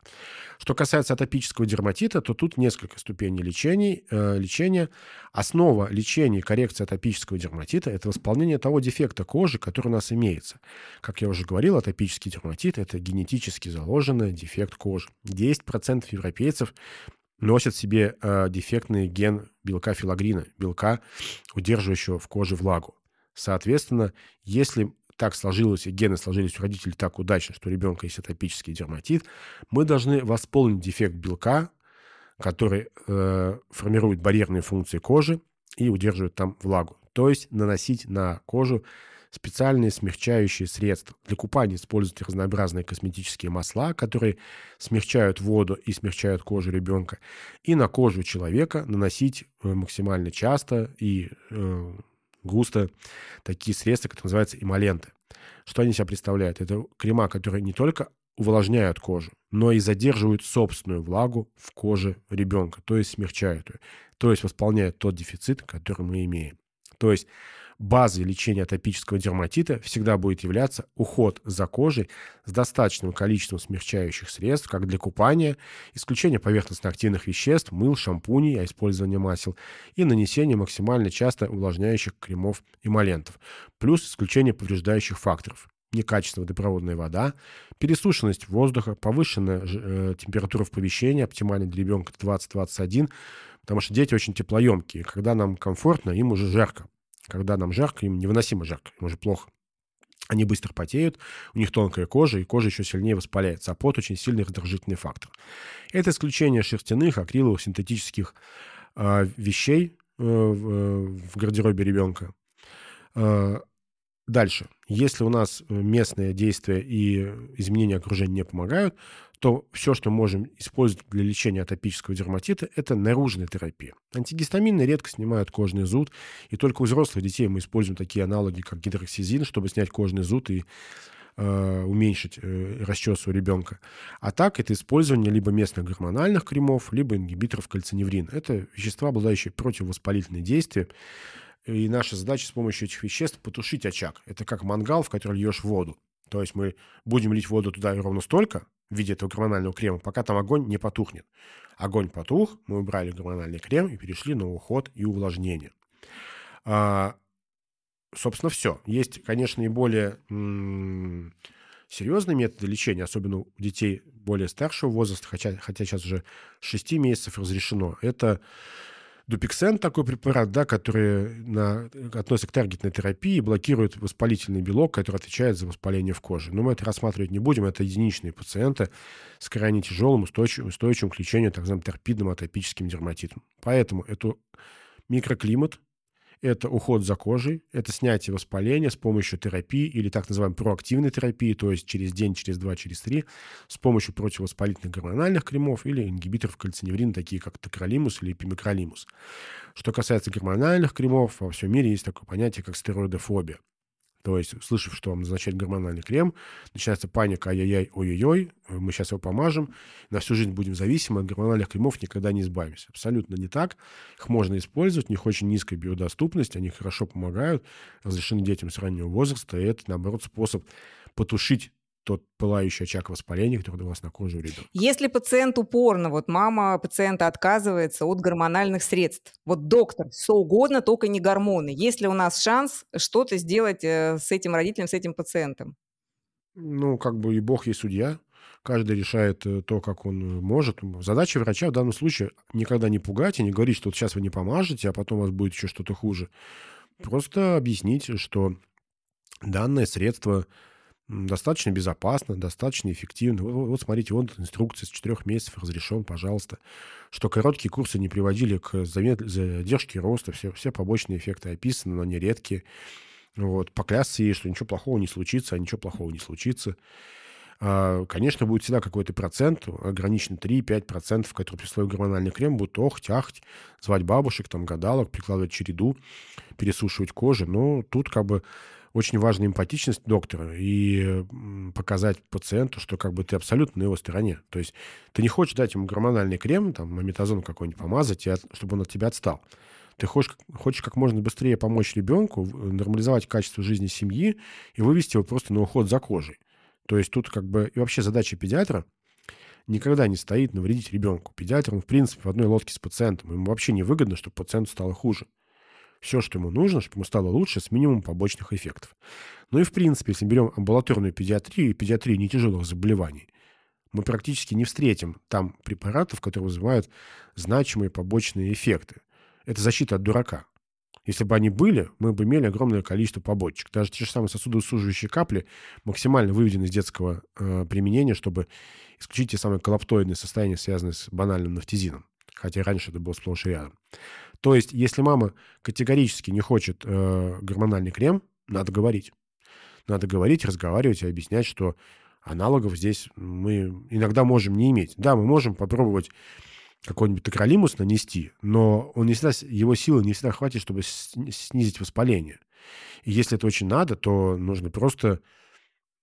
Что касается атопического дерматита, то тут несколько ступеней лечений, э, лечения. Основа лечения и коррекции атопического дерматита – это восполнение того дефекта кожи, который у нас имеется. Как я уже говорил, атопический дерматит – это генетически заложенный дефект кожи. 10% европейцев носят себе э, дефектный ген белка филогрина, белка, удерживающего в коже влагу. Соответственно, если так сложилось, и гены сложились у родителей так удачно, что у ребенка есть атопический дерматит, мы должны восполнить дефект белка, который э, формирует барьерные функции кожи и удерживает там влагу. То есть наносить на кожу специальные смягчающие средства. Для купания используют разнообразные косметические масла, которые смягчают воду и смягчают кожу ребенка. И на кожу человека наносить э, максимально часто и э, густо такие средства, которые называются эмоленты. Что они себя представляют? Это крема, которые не только увлажняют кожу, но и задерживают собственную влагу в коже ребенка, то есть смягчают ее, то есть восполняют тот дефицит, который мы имеем. То есть базой лечения атопического дерматита всегда будет являться уход за кожей с достаточным количеством смягчающих средств, как для купания, исключение поверхностно-активных веществ, мыл, шампуней, а использование масел и нанесение максимально часто увлажняющих кремов и эмолентов, плюс исключение повреждающих факторов некачественная водопроводная вода, пересушенность воздуха, повышенная э, температура в помещении, оптимально для ребенка 20-21, потому что дети очень теплоемкие. Когда нам комфортно, им уже жарко. Когда нам жарко, им невыносимо жарко, им уже плохо. Они быстро потеют, у них тонкая кожа, и кожа еще сильнее воспаляется, а пот очень сильный раздражительный фактор. Это исключение шерстяных, акриловых, синтетических э, вещей э, в, э, в гардеробе ребенка. Э, дальше. Если у нас местные действия и изменения окружения не помогают, то все, что можем использовать для лечения атопического дерматита, это наружная терапия. Антигистамины редко снимают кожный зуд, и только у взрослых детей мы используем такие аналоги, как гидроксизин, чтобы снять кожный зуд и э, уменьшить э, расчес у ребенка. А так это использование либо местных гормональных кремов, либо ингибиторов кальциневрина. Это вещества, обладающие противовоспалительным действием. И наша задача с помощью этих веществ потушить очаг. Это как мангал, в который льешь воду. То есть мы будем лить воду туда ровно столько, в виде этого гормонального крема, пока там огонь не потухнет. Огонь потух, мы убрали гормональный крем и перешли на уход и увлажнение. А, собственно, все. Есть, конечно, и более серьезные методы лечения, особенно у детей более старшего возраста, хотя, хотя сейчас уже 6 месяцев разрешено. Это Дупиксен такой препарат, да, который на, относится к таргетной терапии, блокирует воспалительный белок, который отвечает за воспаление в коже. Но мы это рассматривать не будем. Это единичные пациенты с крайне тяжелым, устойчивым, устойчивым к лечению так называемым торпидным атопическим дерматитом. Поэтому это микроклимат, это уход за кожей, это снятие воспаления с помощью терапии или так называемой проактивной терапии, то есть через день, через два, через три, с помощью противовоспалительных гормональных кремов или ингибиторов кальциневрина, такие как токролимус или пимикролимус. Что касается гормональных кремов, во всем мире есть такое понятие, как стероидофобия. То есть, услышав, что вам назначают гормональный крем, начинается паника, ай-яй-яй, ой-ой-ой, мы сейчас его помажем, на всю жизнь будем зависимы от гормональных кремов, никогда не избавимся. Абсолютно не так. Их можно использовать, у них очень низкая биодоступность, они хорошо помогают, разрешены детям с раннего возраста, и это, наоборот, способ потушить тот пылающий очаг воспаления, который у вас на коже у ребенка. Если пациент упорно, вот мама пациента отказывается от гормональных средств, вот доктор, все угодно, только не гормоны. Есть ли у нас шанс что-то сделать э, с этим родителем, с этим пациентом? Ну, как бы и бог есть судья. Каждый решает э, то, как он может. Задача врача в данном случае никогда не пугать и не говорить, что вот сейчас вы не помажете, а потом у вас будет еще что-то хуже. Просто объяснить, что данное средство достаточно безопасно, достаточно эффективно. Вот, смотрите, вот инструкция с четырех месяцев разрешен, пожалуйста. Что короткие курсы не приводили к задержке роста, все, все побочные эффекты описаны, но они редкие. Вот, поклясться ей, что ничего плохого не случится, а ничего плохого не случится. А, конечно, будет всегда какой-то процент, ограничен 3-5%, который при свой гормональный крем будут охть, ахть, звать бабушек, там, гадалок, прикладывать череду, пересушивать кожу. Но тут как бы очень важна эмпатичность доктора и показать пациенту, что как бы ты абсолютно на его стороне. То есть ты не хочешь дать ему гормональный крем, там, маметазон какой-нибудь помазать, чтобы он от тебя отстал. Ты хочешь, хочешь как можно быстрее помочь ребенку, нормализовать качество жизни семьи и вывести его просто на уход за кожей. То есть тут как бы и вообще задача педиатра никогда не стоит навредить ребенку. Педиатр, он, в принципе, в одной лодке с пациентом. Ему вообще не выгодно, чтобы пациенту стало хуже все, что ему нужно, чтобы ему стало лучше с минимумом побочных эффектов. Ну и в принципе, если берем амбулаторную педиатрию и педиатрию нетяжелых заболеваний, мы практически не встретим там препаратов, которые вызывают значимые побочные эффекты. Это защита от дурака. Если бы они были, мы бы имели огромное количество побочек. Даже те же самые сосудосуживающие капли максимально выведены из детского э, применения, чтобы исключить те самые коллаптоидные состояния, связанные с банальным нафтизином. Хотя раньше это было сплошь и рядом. То есть, если мама категорически не хочет э, гормональный крем, надо говорить. Надо говорить, разговаривать и объяснять, что аналогов здесь мы иногда можем не иметь. Да, мы можем попробовать какой-нибудь токролимус нанести, но он не всегда, его силы не всегда хватит, чтобы снизить воспаление. И если это очень надо, то нужно просто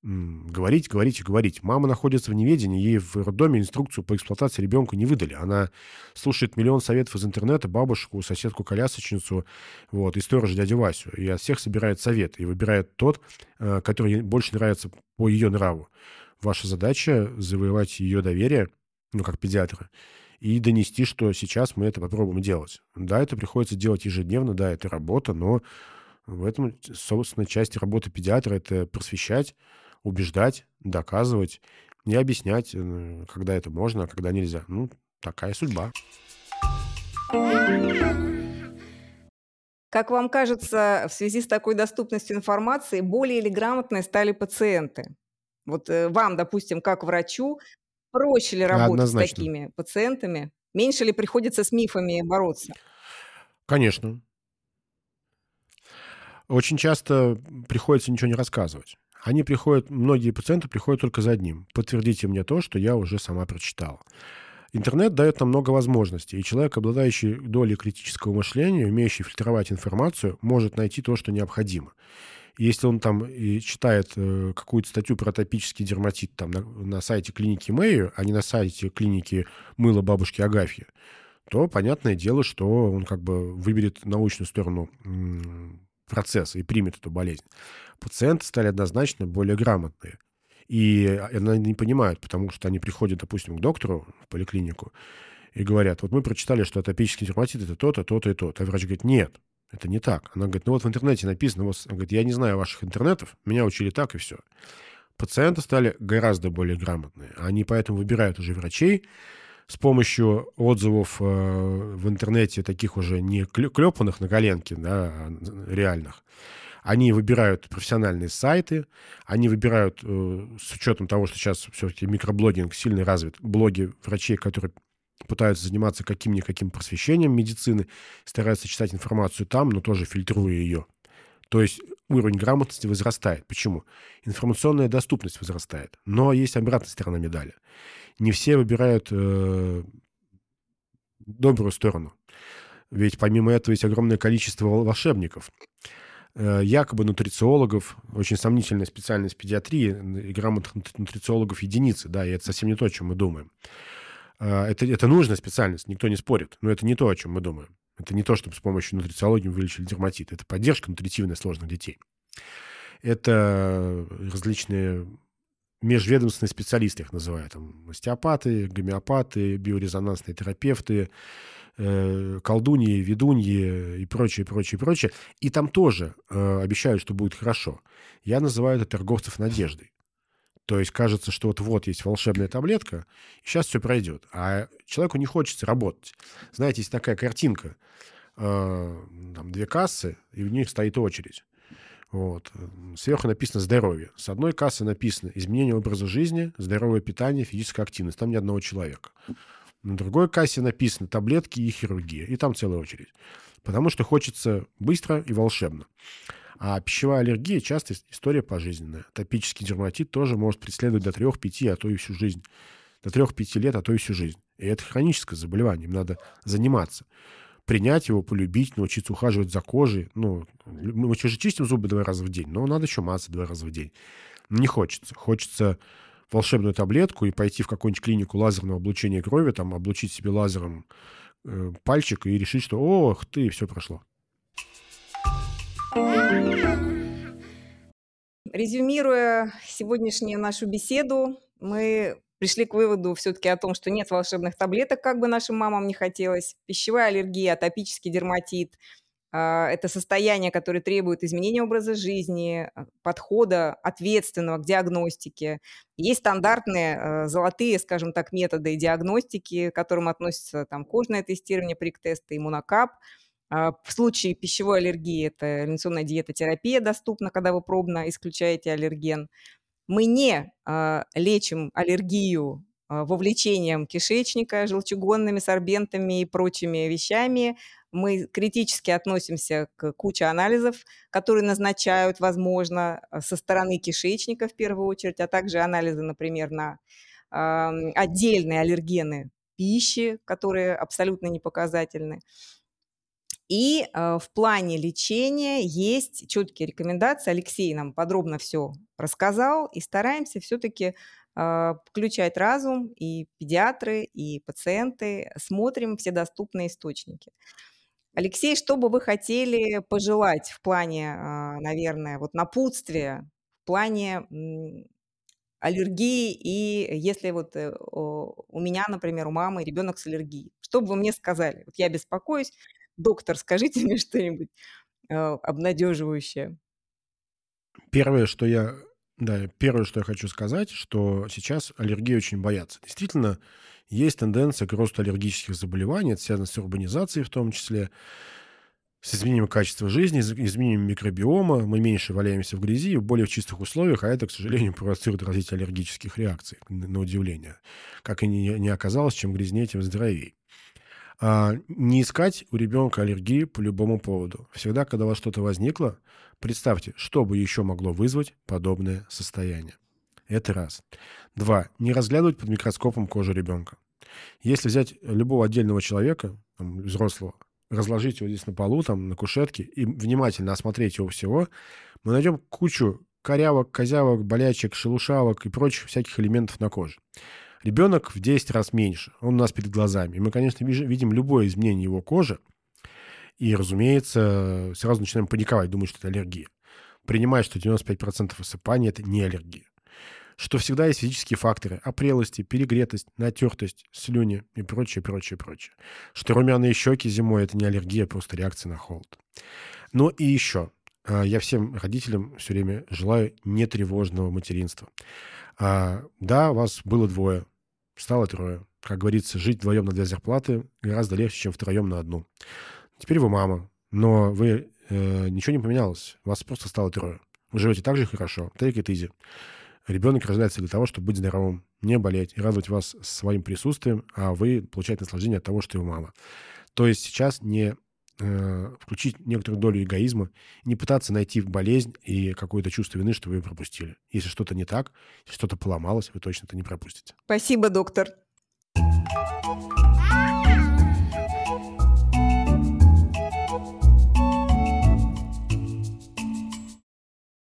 говорить, говорить и говорить. Мама находится в неведении, ей в роддоме инструкцию по эксплуатации ребенка не выдали. Она слушает миллион советов из интернета, бабушку, соседку-колясочницу, вот, и сторожа дядю Васю. И от всех собирает совет и выбирает тот, э, который больше нравится по ее нраву. Ваша задача — завоевать ее доверие, ну, как педиатра, и донести, что сейчас мы это попробуем делать. Да, это приходится делать ежедневно, да, это работа, но в этом, собственно, часть работы педиатра — это просвещать, убеждать, доказывать и объяснять, когда это можно, а когда нельзя. Ну, такая судьба. Как вам кажется, в связи с такой доступностью информации более или грамотные стали пациенты? Вот э, вам, допустим, как врачу, проще ли работать Однозначно. с такими пациентами? Меньше ли приходится с мифами бороться? Конечно. Очень часто приходится ничего не рассказывать. Они приходят, многие пациенты приходят только за одним. Подтвердите мне то, что я уже сама прочитала. Интернет дает нам много возможностей, и человек, обладающий долей критического мышления, умеющий фильтровать информацию, может найти то, что необходимо. если он там и читает э, какую-то статью про атопический дерматит там, на, на сайте клиники Мэйю, а не на сайте клиники мыла бабушки Агафьи, то понятное дело, что он как бы выберет научную сторону процесса и примет эту болезнь. Пациенты стали однозначно более грамотные. И они не понимают, потому что они приходят, допустим, к доктору в поликлинику и говорят, вот мы прочитали, что атопический дерматит это то-то, то-то и то. А врач говорит, нет, это не так. Она говорит, ну вот в интернете написано, вот, она говорит, я не знаю ваших интернетов, меня учили так и все. Пациенты стали гораздо более грамотные. Они поэтому выбирают уже врачей, с помощью отзывов э, в интернете, таких уже не клепанных на коленке, да, а реальных, они выбирают профессиональные сайты, они выбирают, э, с учетом того, что сейчас все-таки микроблогинг сильно развит, блоги врачей, которые пытаются заниматься каким-никаким просвещением медицины, стараются читать информацию там, но тоже фильтруя ее. То есть уровень грамотности возрастает. Почему? Информационная доступность возрастает. Но есть обратная сторона медали не все выбирают э, добрую сторону. Ведь помимо этого есть огромное количество волшебников. Э, якобы нутрициологов, очень сомнительная специальность педиатрии, и грамотных нутрициологов единицы, да, и это совсем не то, о чем мы думаем. Э, это, это нужная специальность, никто не спорит, но это не то, о чем мы думаем. Это не то, чтобы с помощью нутрициологии вылечили дерматит. Это поддержка нутритивная сложных детей. Это различные межведомственные специалисты их называют, там, остеопаты, гомеопаты, биорезонансные терапевты, э, колдуньи, ведуньи и прочее, прочее, прочее. И там тоже э, обещают, что будет хорошо. Я называю это торговцев надеждой. То есть кажется, что вот-вот есть волшебная таблетка, и сейчас все пройдет. А человеку не хочется работать. Знаете, есть такая картинка. Э, там две кассы, и в них стоит очередь. Вот. Сверху написано «здоровье». С одной кассы написано «изменение образа жизни, здоровое питание, физическая активность». Там ни одного человека. На другой кассе написано «таблетки и хирургия». И там целая очередь. Потому что хочется быстро и волшебно. А пищевая аллергия часто история пожизненная. Топический дерматит тоже может преследовать до 3-5, а то и всю жизнь. До 3-5 лет, а то и всю жизнь. И это хроническое заболевание, им надо заниматься принять его, полюбить, научиться ухаживать за кожей. Ну, мы же чистим зубы два раза в день, но надо еще мазаться два раза в день. Не хочется. Хочется волшебную таблетку и пойти в какую-нибудь клинику лазерного облучения крови, там, облучить себе лазером э, пальчик и решить, что ох ты, все прошло. Резюмируя сегодняшнюю нашу беседу, мы пришли к выводу все-таки о том, что нет волшебных таблеток, как бы нашим мамам не хотелось. Пищевая аллергия, атопический дерматит это состояние, которое требует изменения образа жизни, а, подхода ответственного к диагностике. Есть стандартные а, золотые, скажем так, методы диагностики, к которым относятся там, кожное тестирование, прик-тесты, иммунокап. А, в случае пищевой аллергии это реляционная диетотерапия доступна, когда вы пробно исключаете аллерген. Мы не а, лечим аллергию а, вовлечением кишечника, желчегонными сорбентами и прочими вещами. Мы критически относимся к куче анализов, которые назначают, возможно, со стороны кишечника в первую очередь, а также анализы, например, на отдельные аллергены пищи, которые абсолютно не показательны. И э, в плане лечения есть четкие рекомендации. Алексей нам подробно все рассказал, и стараемся все-таки э, включать разум, и педиатры, и пациенты, смотрим все доступные источники. Алексей, что бы вы хотели пожелать в плане, э, наверное, вот напутствия, в плане аллергии, и если вот э, у меня, например, у мамы ребенок с аллергией, что бы вы мне сказали? Вот я беспокоюсь, доктор, скажите мне (laughs) что-нибудь э, обнадеживающее. Первое, что я, да, первое, что я хочу сказать, что сейчас аллергии очень боятся. Действительно, есть тенденция к росту аллергических заболеваний, это связано с урбанизацией в том числе, с изменением качества жизни, изменением микробиома. Мы меньше валяемся в грязи, в более чистых условиях, а это, к сожалению, (laughs) провоцирует развитие аллергических реакций, на удивление. Как и не, не оказалось, чем грязнее, тем здоровее. А, не искать у ребенка аллергии по любому поводу. Всегда, когда у вас что-то возникло, представьте, что бы еще могло вызвать подобное состояние. Это раз. Два. Не разглядывать под микроскопом кожу ребенка. Если взять любого отдельного человека, там, взрослого, разложить его здесь на полу, там, на кушетке, и внимательно осмотреть его всего, мы найдем кучу корявок, козявок, болячек, шелушавок и прочих всяких элементов на коже. Ребенок в 10 раз меньше, он у нас перед глазами. И мы, конечно, видим любое изменение его кожи, и, разумеется, сразу начинаем паниковать, думать, что это аллергия. Принимая, что 95% высыпания – это не аллергия. Что всегда есть физические факторы – опрелости, перегретость, натертость, слюни и прочее, прочее, прочее. Что румяные щеки зимой – это не аллергия, а просто реакция на холод. Ну и еще. А, я всем родителям все время желаю нетревожного материнства. А, да, вас было двое, стало трое. Как говорится, жить вдвоем на две зарплаты гораздо легче, чем втроем на одну. Теперь вы мама, но вы э, ничего не поменялось. Вас просто стало трое. Вы живете так же хорошо. Take it easy. Ребенок рождается для того, чтобы быть здоровым, не болеть и радовать вас своим присутствием, а вы получаете наслаждение от того, что его мама. То есть сейчас не э, включить некоторую долю эгоизма, не пытаться найти болезнь и какое-то чувство вины, что вы ее пропустили. Если что-то не так, если что-то поломалось, вы точно это не пропустите. Спасибо, доктор. thank you